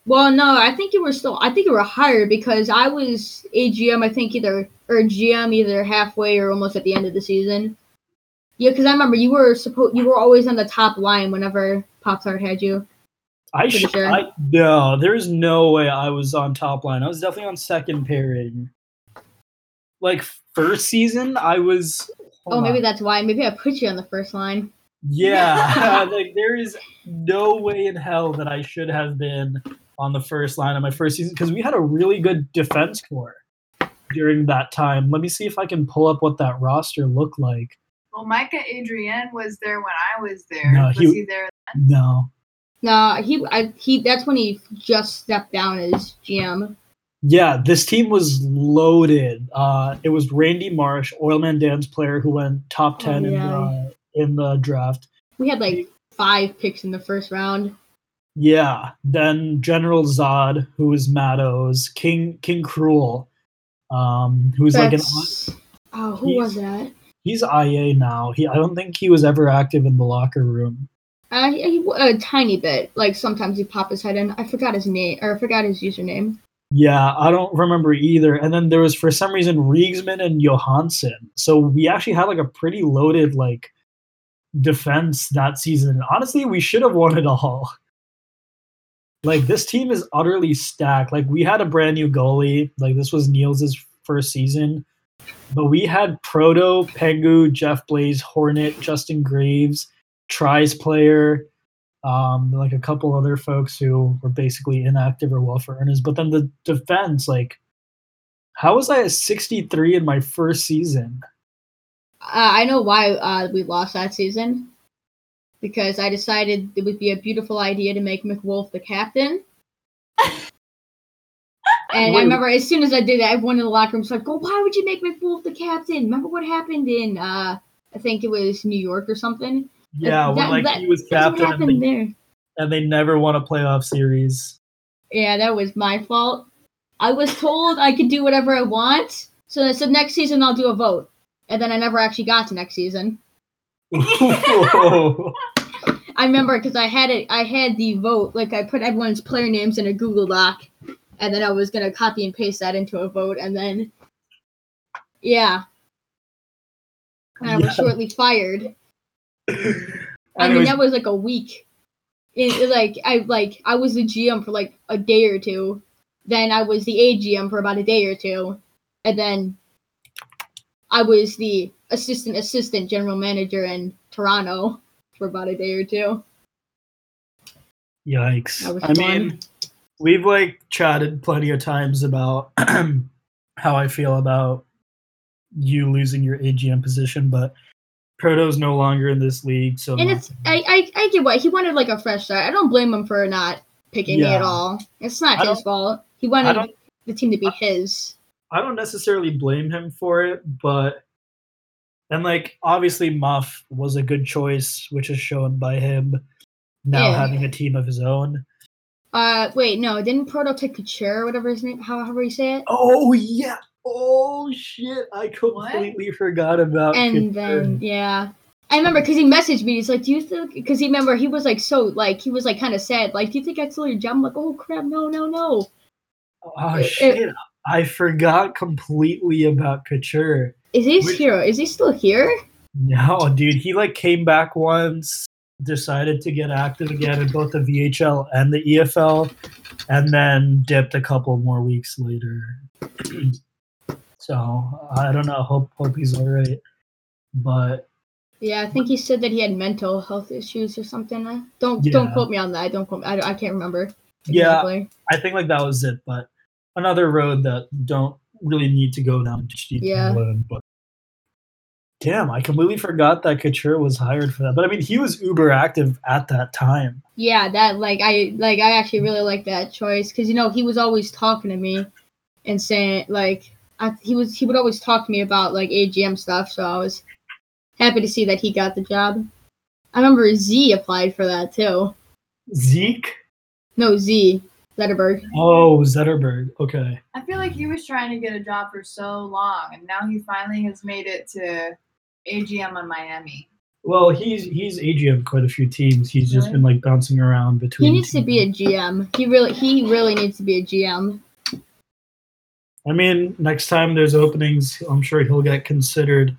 Well, no, I think you were still. I think you were higher because I was AGM. I think either or GM either halfway or almost at the end of the season. Yeah, because I remember you were supposed. You were always on the top line whenever Pop Tart had you. I sure. I no, there's no way I was on top line. I was definitely on second pairing. Like first season, I was. Oh, hold maybe that's why. Maybe I put you on the first line. Yeah, like there is no way in hell that I should have been on the first line of my first season because we had a really good defense core during that time. Let me see if I can pull up what that roster looked like. Well, Micah Adrienne was there when I was there. No, was he- he, there? No. No, he. I, he. That's when he just stepped down as GM. Yeah, this team was loaded. Uh, it was Randy Marsh, Oilman Dan's player, who went top Oh, ten in yeah. the in the draft. We had like five picks in the first round. Yeah, then General Zod, who was Mattos, King King Cruel, um, who was like an oh, who was that? he's IA now. He I don't think he was ever active in the locker room. Uh, he, he, a tiny bit. Like sometimes he pop his head in. I forgot his name or I forgot his username. Yeah, I don't remember either. And then there was for some reason Riegsman and Johansson. So we actually had like a pretty loaded like defense that season. And honestly, we should have won it all. Like this team is utterly stacked. Like we had a brand new goalie. Like this was Niels' first season. But we had Proto, Pengu, Jeff Blaze, Hornet, Justin Graves, Tries player, um, like a couple other folks who were basically inactive or welfare earners. But then the defense, like, how was I a 63 in my first season? Uh, I know why uh, we lost that season. Because I decided it would be a beautiful idea to make McWolf the captain. And I remember as soon as I did that, everyone in the locker room was like, "Oh, why would you make McWolf the captain? Remember what happened in uh, I think it was New York or something." Yeah, when That- like that- he was captain and they, there. and they never won a playoff series. Yeah, that was my fault. I was told I could do whatever I want, so I said next season I'll do a vote, and then I never actually got to next season. I remember because I had it. I had the vote. Like I put everyone's player names in a Google Doc, and then I was gonna copy and paste that into a vote, and then yeah, and I was Yeah. shortly fired. I mean, that was like a week. It, it, like I like I was the GM for like a day or two, then I was the AGM for about a day or two, and then I was the assistant assistant general manager in Toronto for about a day or two. Yikes. I fun. mean, we've like chatted plenty of times about how I feel about you losing your AGM position, but Proto's no longer in this league, so And it's I, I I get what he wanted like a fresh start. I don't blame him for not picking me at all. It's not I his fault. He wanted the team to be his. I don't necessarily blame him for it, but and like obviously Muff was a good choice, which is shown by him now Yeah. having a team of his own. Uh, wait, no, didn't Proto take Couture, or whatever his name, how however you say it? Oh yeah. Oh shit. I completely forgot about and then yeah i remember because he messaged me he's like do you think because he remember he was like so like he was like kind of sad like do you think i stole your job i'm like oh crap no no no Oh it- shit. I forgot completely about Couture. Is he Which- here is he still here No, dude, he like came back once, decided to get active again in both the VHL and the EFL, and then dipped a couple more weeks later. so I don't know. Hope hope he's all right. But Yeah, I think he said that he had mental health issues or something. Uh, Don't don't quote me on that. Don't quote. I, I can't remember. Yeah, exactly. I think like that was it. But another road that don't really need to go down deep Yeah. alone, But damn, I completely forgot that Couture was hired for that. But I mean, he was uber active at that time. Yeah, that like I like I actually really like that choice because you know he was always talking to me and saying like I, he was he would always talk to me about like AGM stuff. So I was happy to see that he got the job. I remember Z applied for that too. Zeke. No Z Zetterberg. Oh, Zetterberg. Okay. I feel like he was trying to get a job for so long, and now he finally has made it to AGM on Miami. Well, he's he's AGM quite a few teams. He's just been like bouncing around between. He between. needs to be a GM. He really he really needs to be a GM. I mean, next time there's openings, I'm sure he'll get considered.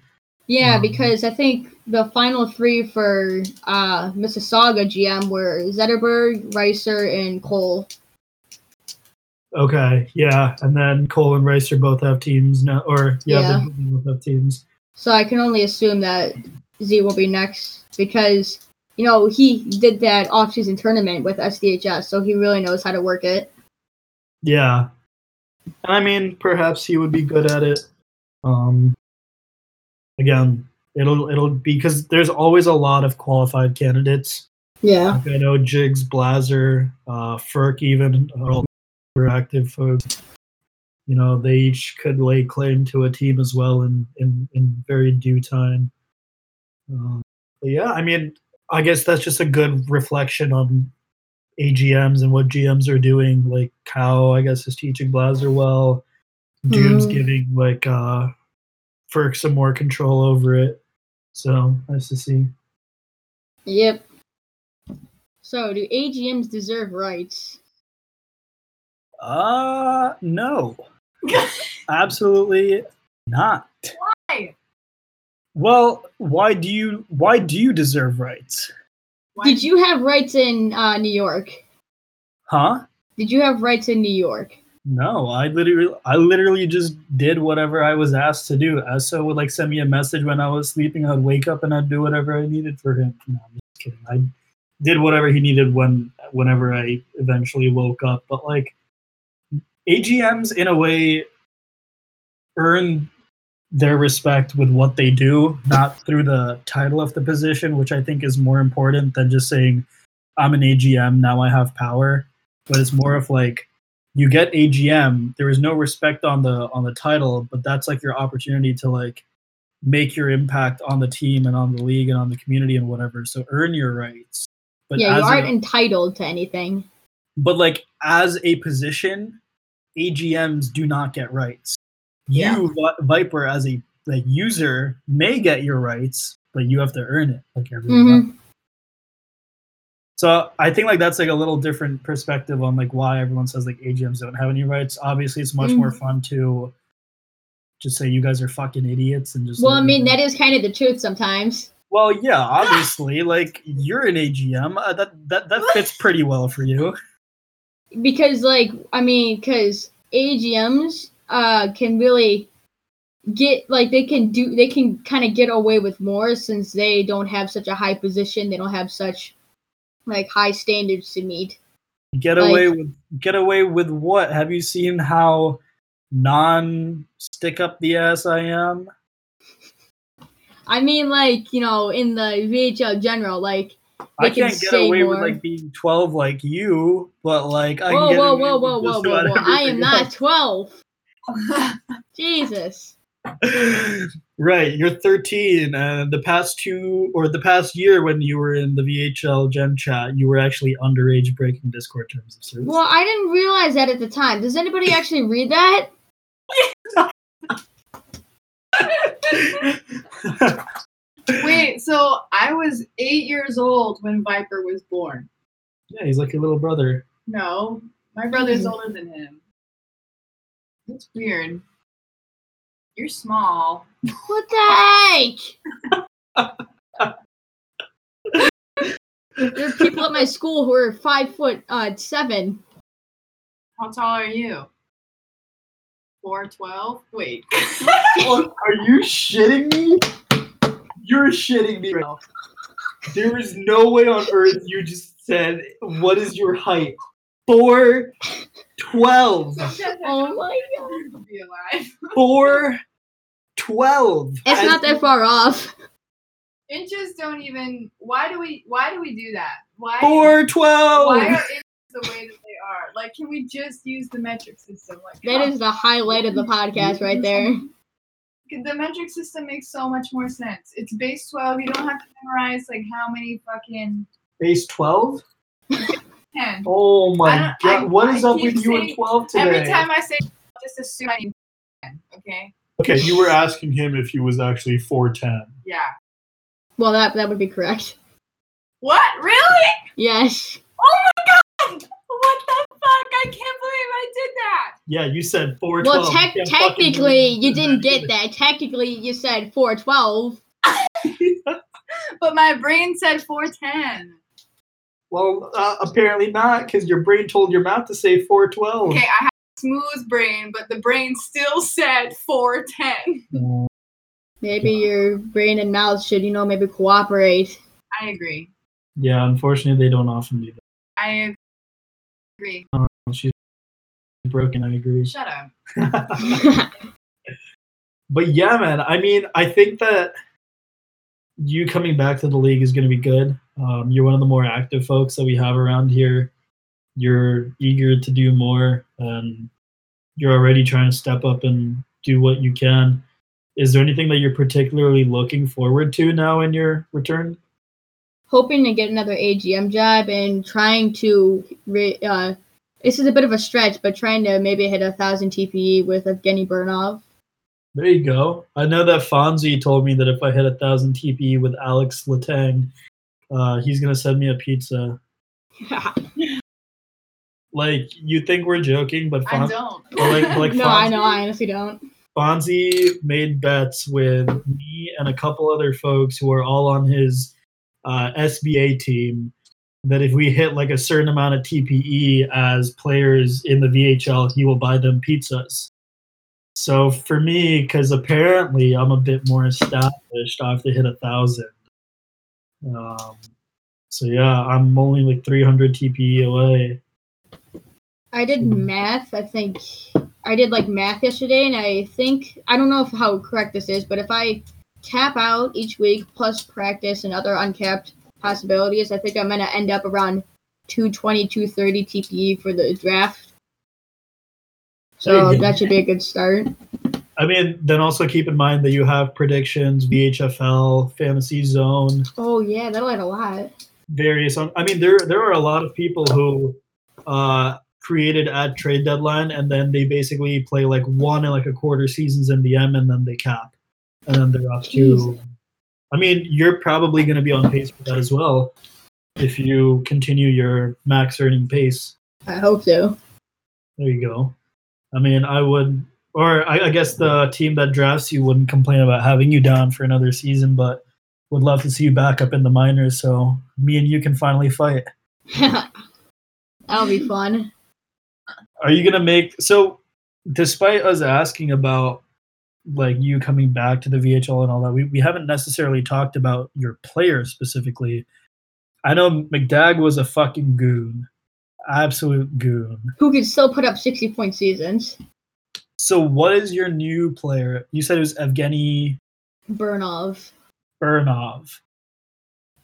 Yeah, Um, because I think the final three for uh, Mississauga GM were Zetterberg, Reiser, and Cole. Okay, yeah, and then Cole and Ricer both have teams now, or yeah, Yeah. they both have teams. So I can only assume that Z will be next because you know he did that off-season tournament with STHS, so he really knows how to work it. Yeah, and I mean, perhaps he would be good at it. Um, again, it'll it'll be because there's always a lot of qualified candidates. Yeah. Like I know Jigs, Blazer, uh, Ferk, even super active folks. You know, they each could lay claim to a team as well in in, in very due time. Um, but yeah, I mean, I guess that's just a good reflection on AGMs and what GMs are doing. Like Cow, I guess, is teaching Blazer well. Doom's Mhm. giving like uh Ferk some more control over it. So nice to see. Yep. So do AGMs deserve rights? Uh no. Absolutely not. Why? Well, why do you why do you deserve rights? Why Did you have rights in uh, New York? Huh? Did you have rights in New York? No, I literally I literally just did whatever I was asked to do. Esso would like send me a message when I was sleeping. I'd wake up and I'd do whatever I needed for him. No, I'm just kidding. I did whatever he needed when whenever I eventually woke up. But like AGMs in a way earn their respect with what they do, not through the title of the position, which I think is more important than just saying I'm an AGM, now I have power. But it's more of like you get AGM, there is no respect on the on the title, but that's like your opportunity to like make your impact on the team and on the league and on the community and whatever. So earn your rights. But yeah, you aren't a- entitled to anything. but like as a position, AGMs do not get rights. Yeah. You Viper as a like user may get your rights, but you have to earn it like everyone. Mhm. So I think like that's like a little different perspective on like why everyone says like AGMs don't have any rights. Obviously, it's much Mm. more fun to just say you guys are fucking idiots and just. Well, I mean that is kind of the truth sometimes. Well, yeah, obviously, like you're an AGM. Uh, that that that fits pretty well for you. Because like i mean because agms uh can really get like they can do they can kind of get away with more since they don't have such a high position they don't have such like high standards to meet Get Like- away with get away with what? Have you seen how non stick up the ass I am? i mean like you know in the vhl general like I can can't get say away with like being twelve like you, but like I can get whoa away whoa with whoa whoa just whoa whoa i am everything not 12 jesus. Right, you're 13, and the past two or the past year when you were in the VHL Gen Chat, you were actually underage breaking Discord terms of service. well i didn't realize that at the time. Does anybody actually read that Wait, so I was eight years old when Viper was born. yeah, he's like your little brother. No, my brother's Mhm. older than him. That's weird. You're small. what the heck There are people at my school who are five foot uh seven. How tall are you? Four twelve. Wait. are you shitting me? You're shitting me right now. There is no way on earth you just said, What is your height? 412. Oh my god. To be alive. 412. It's not that far off. Inches don't even. Why do we? Why do we do that? Why? 412. Why are inches the way that they are? Like, can we just use the metric system? Like That is the highlight of the podcast right there. The metric system makes so much more sense. It's base twelve. You don't have to memorize like how many fucking Base 12? ten. Oh my god. I- what is I up with you and 12 today? Every time I say, just assume I need ten. Okay. Okay, you were asking him if he was actually 410. Yeah. Well, that that would be correct. What? Really? Yes. Oh my god! What the fuck? I can't believe I did that. Yeah, you said 412. Well, tec- You technically, you didn't that. get that. Technically, you said 412. But my brain said 410. Well, uh, apparently not, because your brain told your mouth to say 412. Okay, I have a smooth brain, but the brain still said 410. Mm, Maybe your brain and mouth should, you know, maybe cooperate. I agree. Yeah, unfortunately, they don't often do that. I agree. that. She's broken, I agree. Shut up. but yeah, man, I mean, I think that you coming back to the league is going to be good. Um, you're one of the more active folks that we have around here. You're eager to do more, and you're already trying to step up and do what you can. Is there anything that you're particularly looking forward to now in your return? Hoping to get another AGM job and trying to, re- uh, this is a bit of a stretch, but trying to maybe hit a thousand TPE with Evgeny Burnov. There you go. I know that Fonzie told me that if I hit a thousand TPE with Alex Latang, uh, he's gonna send me a pizza. Like you think we're joking, but I don't. or like like no, I know, I honestly don't. Fonzie made bets with me and a couple other folks who are all on his uh, SBA team that if we hit like a certain amount of TPE as players in the VHL, he will buy them pizzas. So for me, because apparently I'm a bit more established, I have to hit a thousand. Um, so yeah, I'm only like 300 TPE away. I did math. I think I did like math yesterday, and I think I don't know if how correct this is, but if I tap out each week plus practice and other uncapped possibilities, I think I'm gonna end up around 220, 230 TPE for the draft. So that should be a good start. I mean, then also keep in mind that you have predictions, VHFL, Fantasy Zone, Oh yeah, that'll add a lot. various. I mean, there there are a lot of people who uh, created at trade deadline, and then they basically play like one and like a quarter seasons in the M, and then they cap, and then they're off to. I mean, you're probably going to be on pace for that as well, if you continue your max earning pace. I hope so. There you go. I mean, I would, or I, I guess the team that drafts you wouldn't complain about having you down for another season, but would love to see you back up in the minors so me and you can finally fight. That'll be fun. Are you gonna make so? Despite us asking about like you coming back to the VHL and all that, we, we haven't necessarily talked about your player specifically. I know McDag was a fucking goon, absolute goon. Who could still put up 60 point seasons? So, what is your new player? You said it was Evgeny Burnov. Burnov.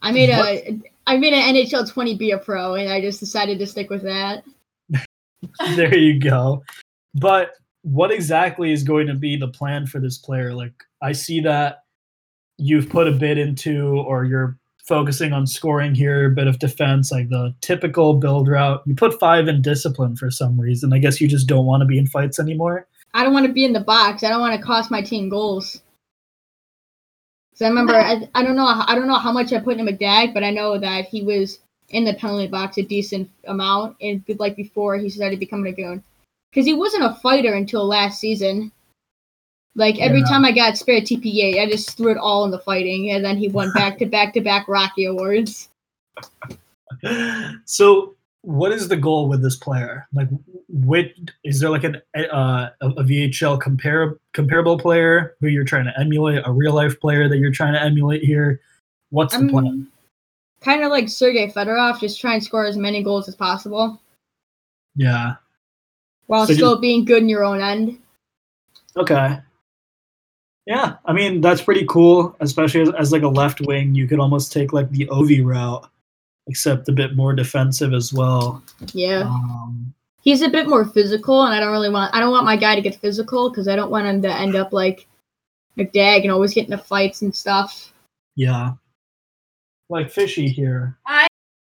I made a I made an NHL 20 be a pro, and I just decided to stick with that. there you go. But what exactly is going to be the plan for this player? Like, I see that you've put a bit into, or you're focusing on scoring here, a bit of defense, like the typical build route. You put five in discipline for some reason. I guess you just don't want to be in fights anymore. I don't want to be in the box. I don't want to cost my team goals. Cause I remember I, I don't know I don't know how much I put in McDag, but I know that he was in the penalty box a decent amount, and like before he started becoming a goon, because he wasn't a fighter until last season. Like every Yeah. time I got spare TPE, I just threw it all in the fighting, and then he won back to back to back Rocky awards. so, what is the goal with this player? Like, which is there like an uh, a, VHL compar- comparable player who you're trying to emulate, a real life player that you're trying to emulate here? What's the plan? I'm kind of like Sergei Fedorov, just try and score as many goals as possible Yeah. While So you- still being good in your own end. Okay. Yeah, I mean that's pretty cool, especially as, as like a left wing. You could almost take like the Ovi route, except a bit more defensive as well. Yeah. Um, He's a bit more physical, and I don't really want. I don't want my guy to get physical because I don't want him to end up like McDag and always get into fights and stuff. yeah, like fishy here. I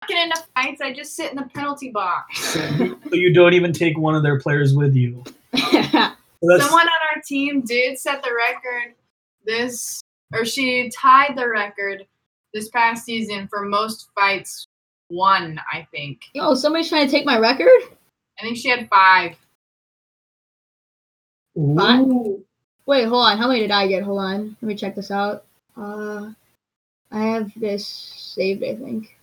get into fights. I just sit in the penalty box. So you don't even take one of their players with you. So Someone on our team did set the record this, or she tied the record this past season for most fights won. I think. Yo, somebody's trying to take my record. I think she had five. Ooh. Wait, hold on. How many did I get? Hold on. Let me check this out. Uh, I have this saved. I think.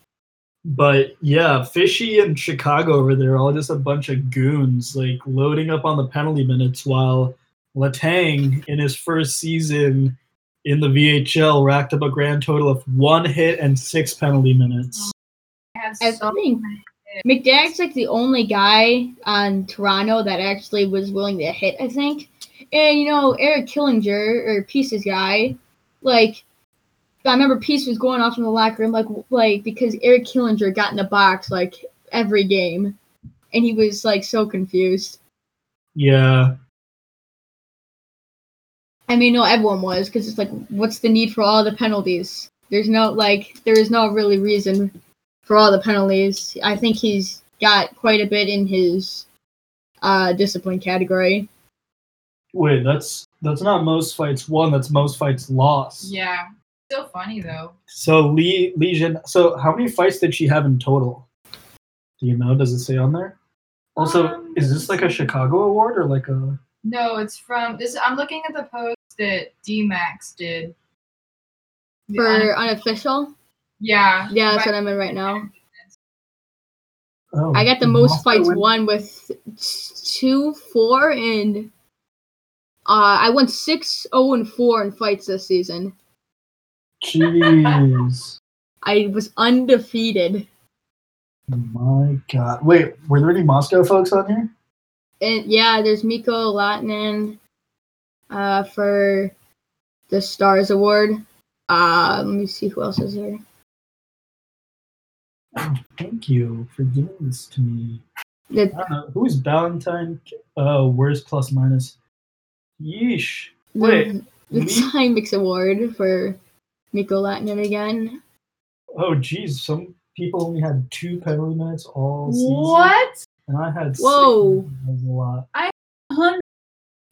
But yeah, Fishy and Chicago over there, all just a bunch of goons, like loading up on the penalty minutes while Latang in his first season in the VHL racked up a grand total of one hit and six penalty minutes. I I so think McDag's like the only guy on Toronto that actually was willing to hit. I think, and you know Eric Killinger or Pieces guy, like I remember Peace was going off in the locker room like like because Eric Killinger got in the box like every game, and he was like so confused. Yeah, I mean, no, everyone was because it's like, what's the need for all the penalties? There's no like, there is no really reason for all the penalties. I think he's got quite a bit in his uh discipline category. wait, that's that's not most fights won. That's most fights lost. Yeah. Still funny though. So Lee Legion. So how many fights did she have in total? Do you know? Does it say on there? Also, Um, is this like a Chicago award or like a? No, it's from this. I'm looking at the post that D Max did. For un- unofficial, yeah. yeah, that's But- what I'm in right now. Oh, I got the most fights win? won with two, four, and uh, I won six, zero, and four in fights this season. Jeez. I was undefeated, My God. Wait, were there any Moscow folks on here? and yeah, there's Miko Latinen uh, for the Stars Award. Uh, let me see who else is here. Oh, thank you for giving this to me. The, I don't know. Who is Valentine? Oh, where's plus minus? Yeesh. Wait. the, the Mix Award for Miko Latinen again. Oh, geez. Some people only had two penalty minutes all season. What? And I had six. Whoa. That was a lot. Hundred.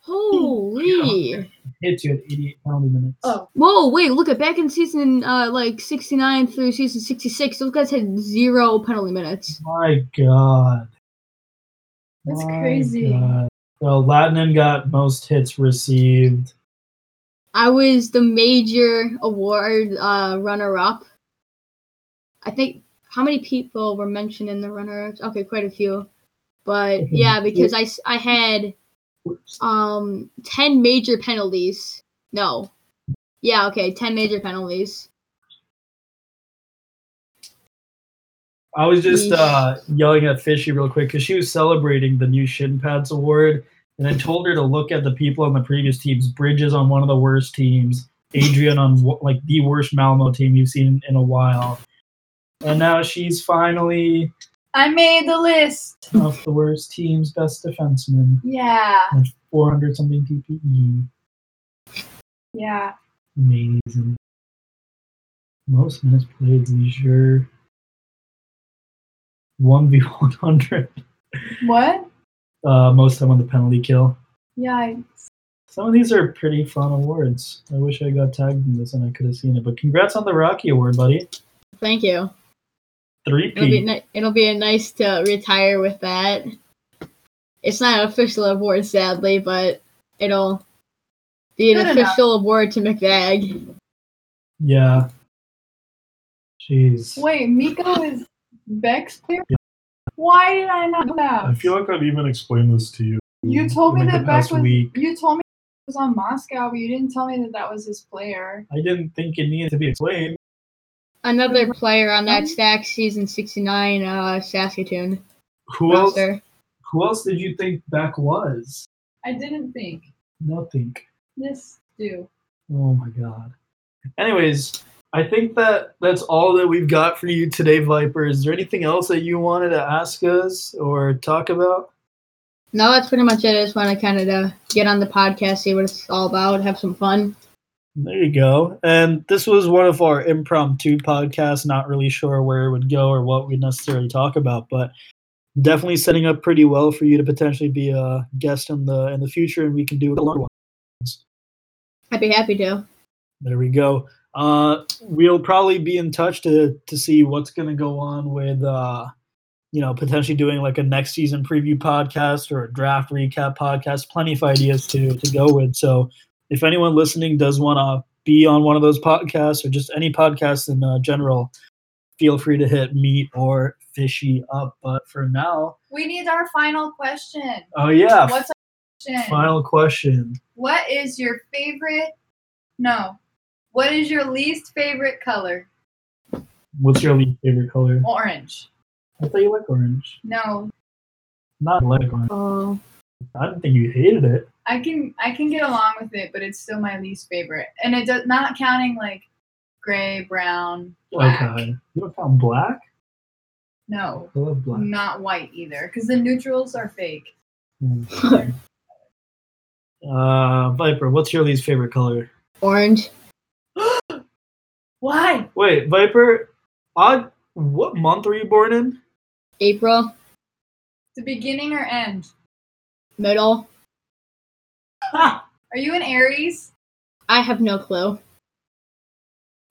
Holy! Hits you at 88 penalty minutes. Oh. Whoa! Wait, look at back in season uh like sixty nine through season sixty six. Those guys had zero penalty minutes. My God. That's My crazy. God. Well, Latinen got most hits received. I was the major award uh runner up. I think how many people were mentioned in the runner ups? Okay, quite a few. But Okay. yeah, because I, I had um 10 major penalties. No. Yeah, okay, 10 major penalties. I was just uh, yelling at Fishy real quick because she was celebrating the new Shin Pads award, and I told her to look at the people on the previous teams. Bridges on one of the worst teams, Adrian on like the worst Malmo team you've seen in a while, and now she's finally I made the list. of the worst teams, best defenseman, Yeah. and 400 something TPE. Yeah. Amazing. Most minutes played, leisure. 1v100. What? Uh, most time on the penalty kill. Yeah. Some of these are pretty fun awards. I wish I got tagged in this and I could have seen it. But congrats on the Rocky Award, buddy. Thank you. Three It'll be ni- it'll be nice to retire with that. It's not an official award, sadly, but it'll be an Good enough. official award to McVag. Yeah. Jeez. Wait, Miko is Beck's player? Why did I not know that? I feel like I've even explained this to you. you told me like that back past when week. you told me it was on Moscow, but you didn't tell me that that was his player. I didn't think it needed to be explained. Another player on that stack season 69 uh, Saskatoon Who else? Who else did you think Beck was? I didn't think. Nothing. This do. Oh my god. Anyways, I think that that's all that we've got for you today, Viper. Is there anything else that you wanted to ask us or talk about? No, that's pretty much it. I just want to kind of uh, get on the podcast, see what it's all about, have some fun. There you go. And this was one of our impromptu podcasts, not really sure where it would go or what we'd necessarily talk about, but definitely setting up pretty well for you to potentially be a guest in the in the future and we can do a longer ones. I'd be happy to. There we go. Uh, we'll probably be in touch to to see what's going to go on with uh, you know potentially doing like a next season preview podcast or a draft recap podcast. Plenty of ideas to to go with. So if anyone listening does want to be on one of those podcasts or just any podcast in uh, general, feel free to hit me or Fishy up. But for now, We need our final question. oh yeah, What's our question? final question. What is your favorite? No. What is your least favorite color? What's your least favorite color? Orange. I thought you like orange. No. Not like orange. Oh, I didn't think you hated it. I can I can get along with it, but it's still my least favorite. And it does not counting like gray, brown, black. Okay. You don't count black? No. I love black. Not white either, because the neutrals are fake. Mm. uh, Viper, what's your least favorite color? orange. Why? Wait, Viper, odd. What month were you born in? April, The beginning or end? middle. Are you an Aries? I have no clue.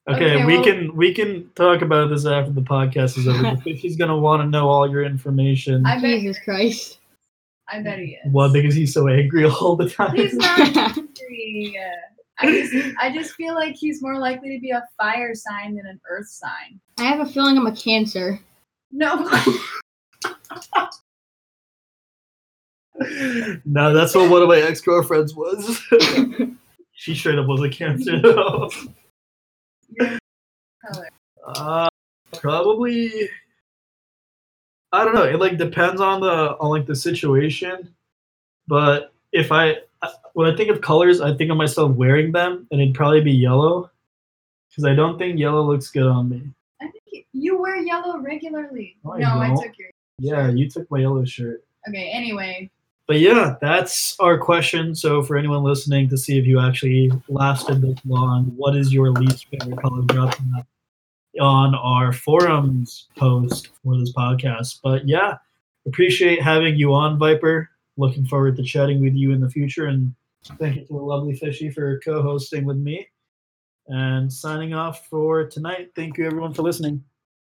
Okay, Okay, we well- can we can talk about this after the podcast is over. because She's gonna want to know all your information. I bet. Jesus Christ. I bet he is. What? Because he's so angry all the time. He's not angry. I just, I just feel like he's more likely to be a fire sign than an earth sign. I have a feeling I'm a cancer. No. no, that's what one of my ex girlfriends was. she straight up was a cancer. though. Uh, probably. I don't know. It like depends on the on like the situation, but if I I- when I think of colors, I think of myself wearing them, and it'd probably be yellow, because I don't think yellow looks good on me. I think you- wear yellow regularly. No, I no, I took your. Yeah, you took my yellow shirt. Okay. Anyway, But yeah, that's our question. So for anyone listening to see if you actually lasted this long, what is your least favorite color? Drop on our forums post for this podcast. But yeah, appreciate having you on, Viper. Looking forward to chatting with you in the future. And thank you to the lovely Fishy for co-hosting with me. And signing off for tonight. Thank you everyone for listening.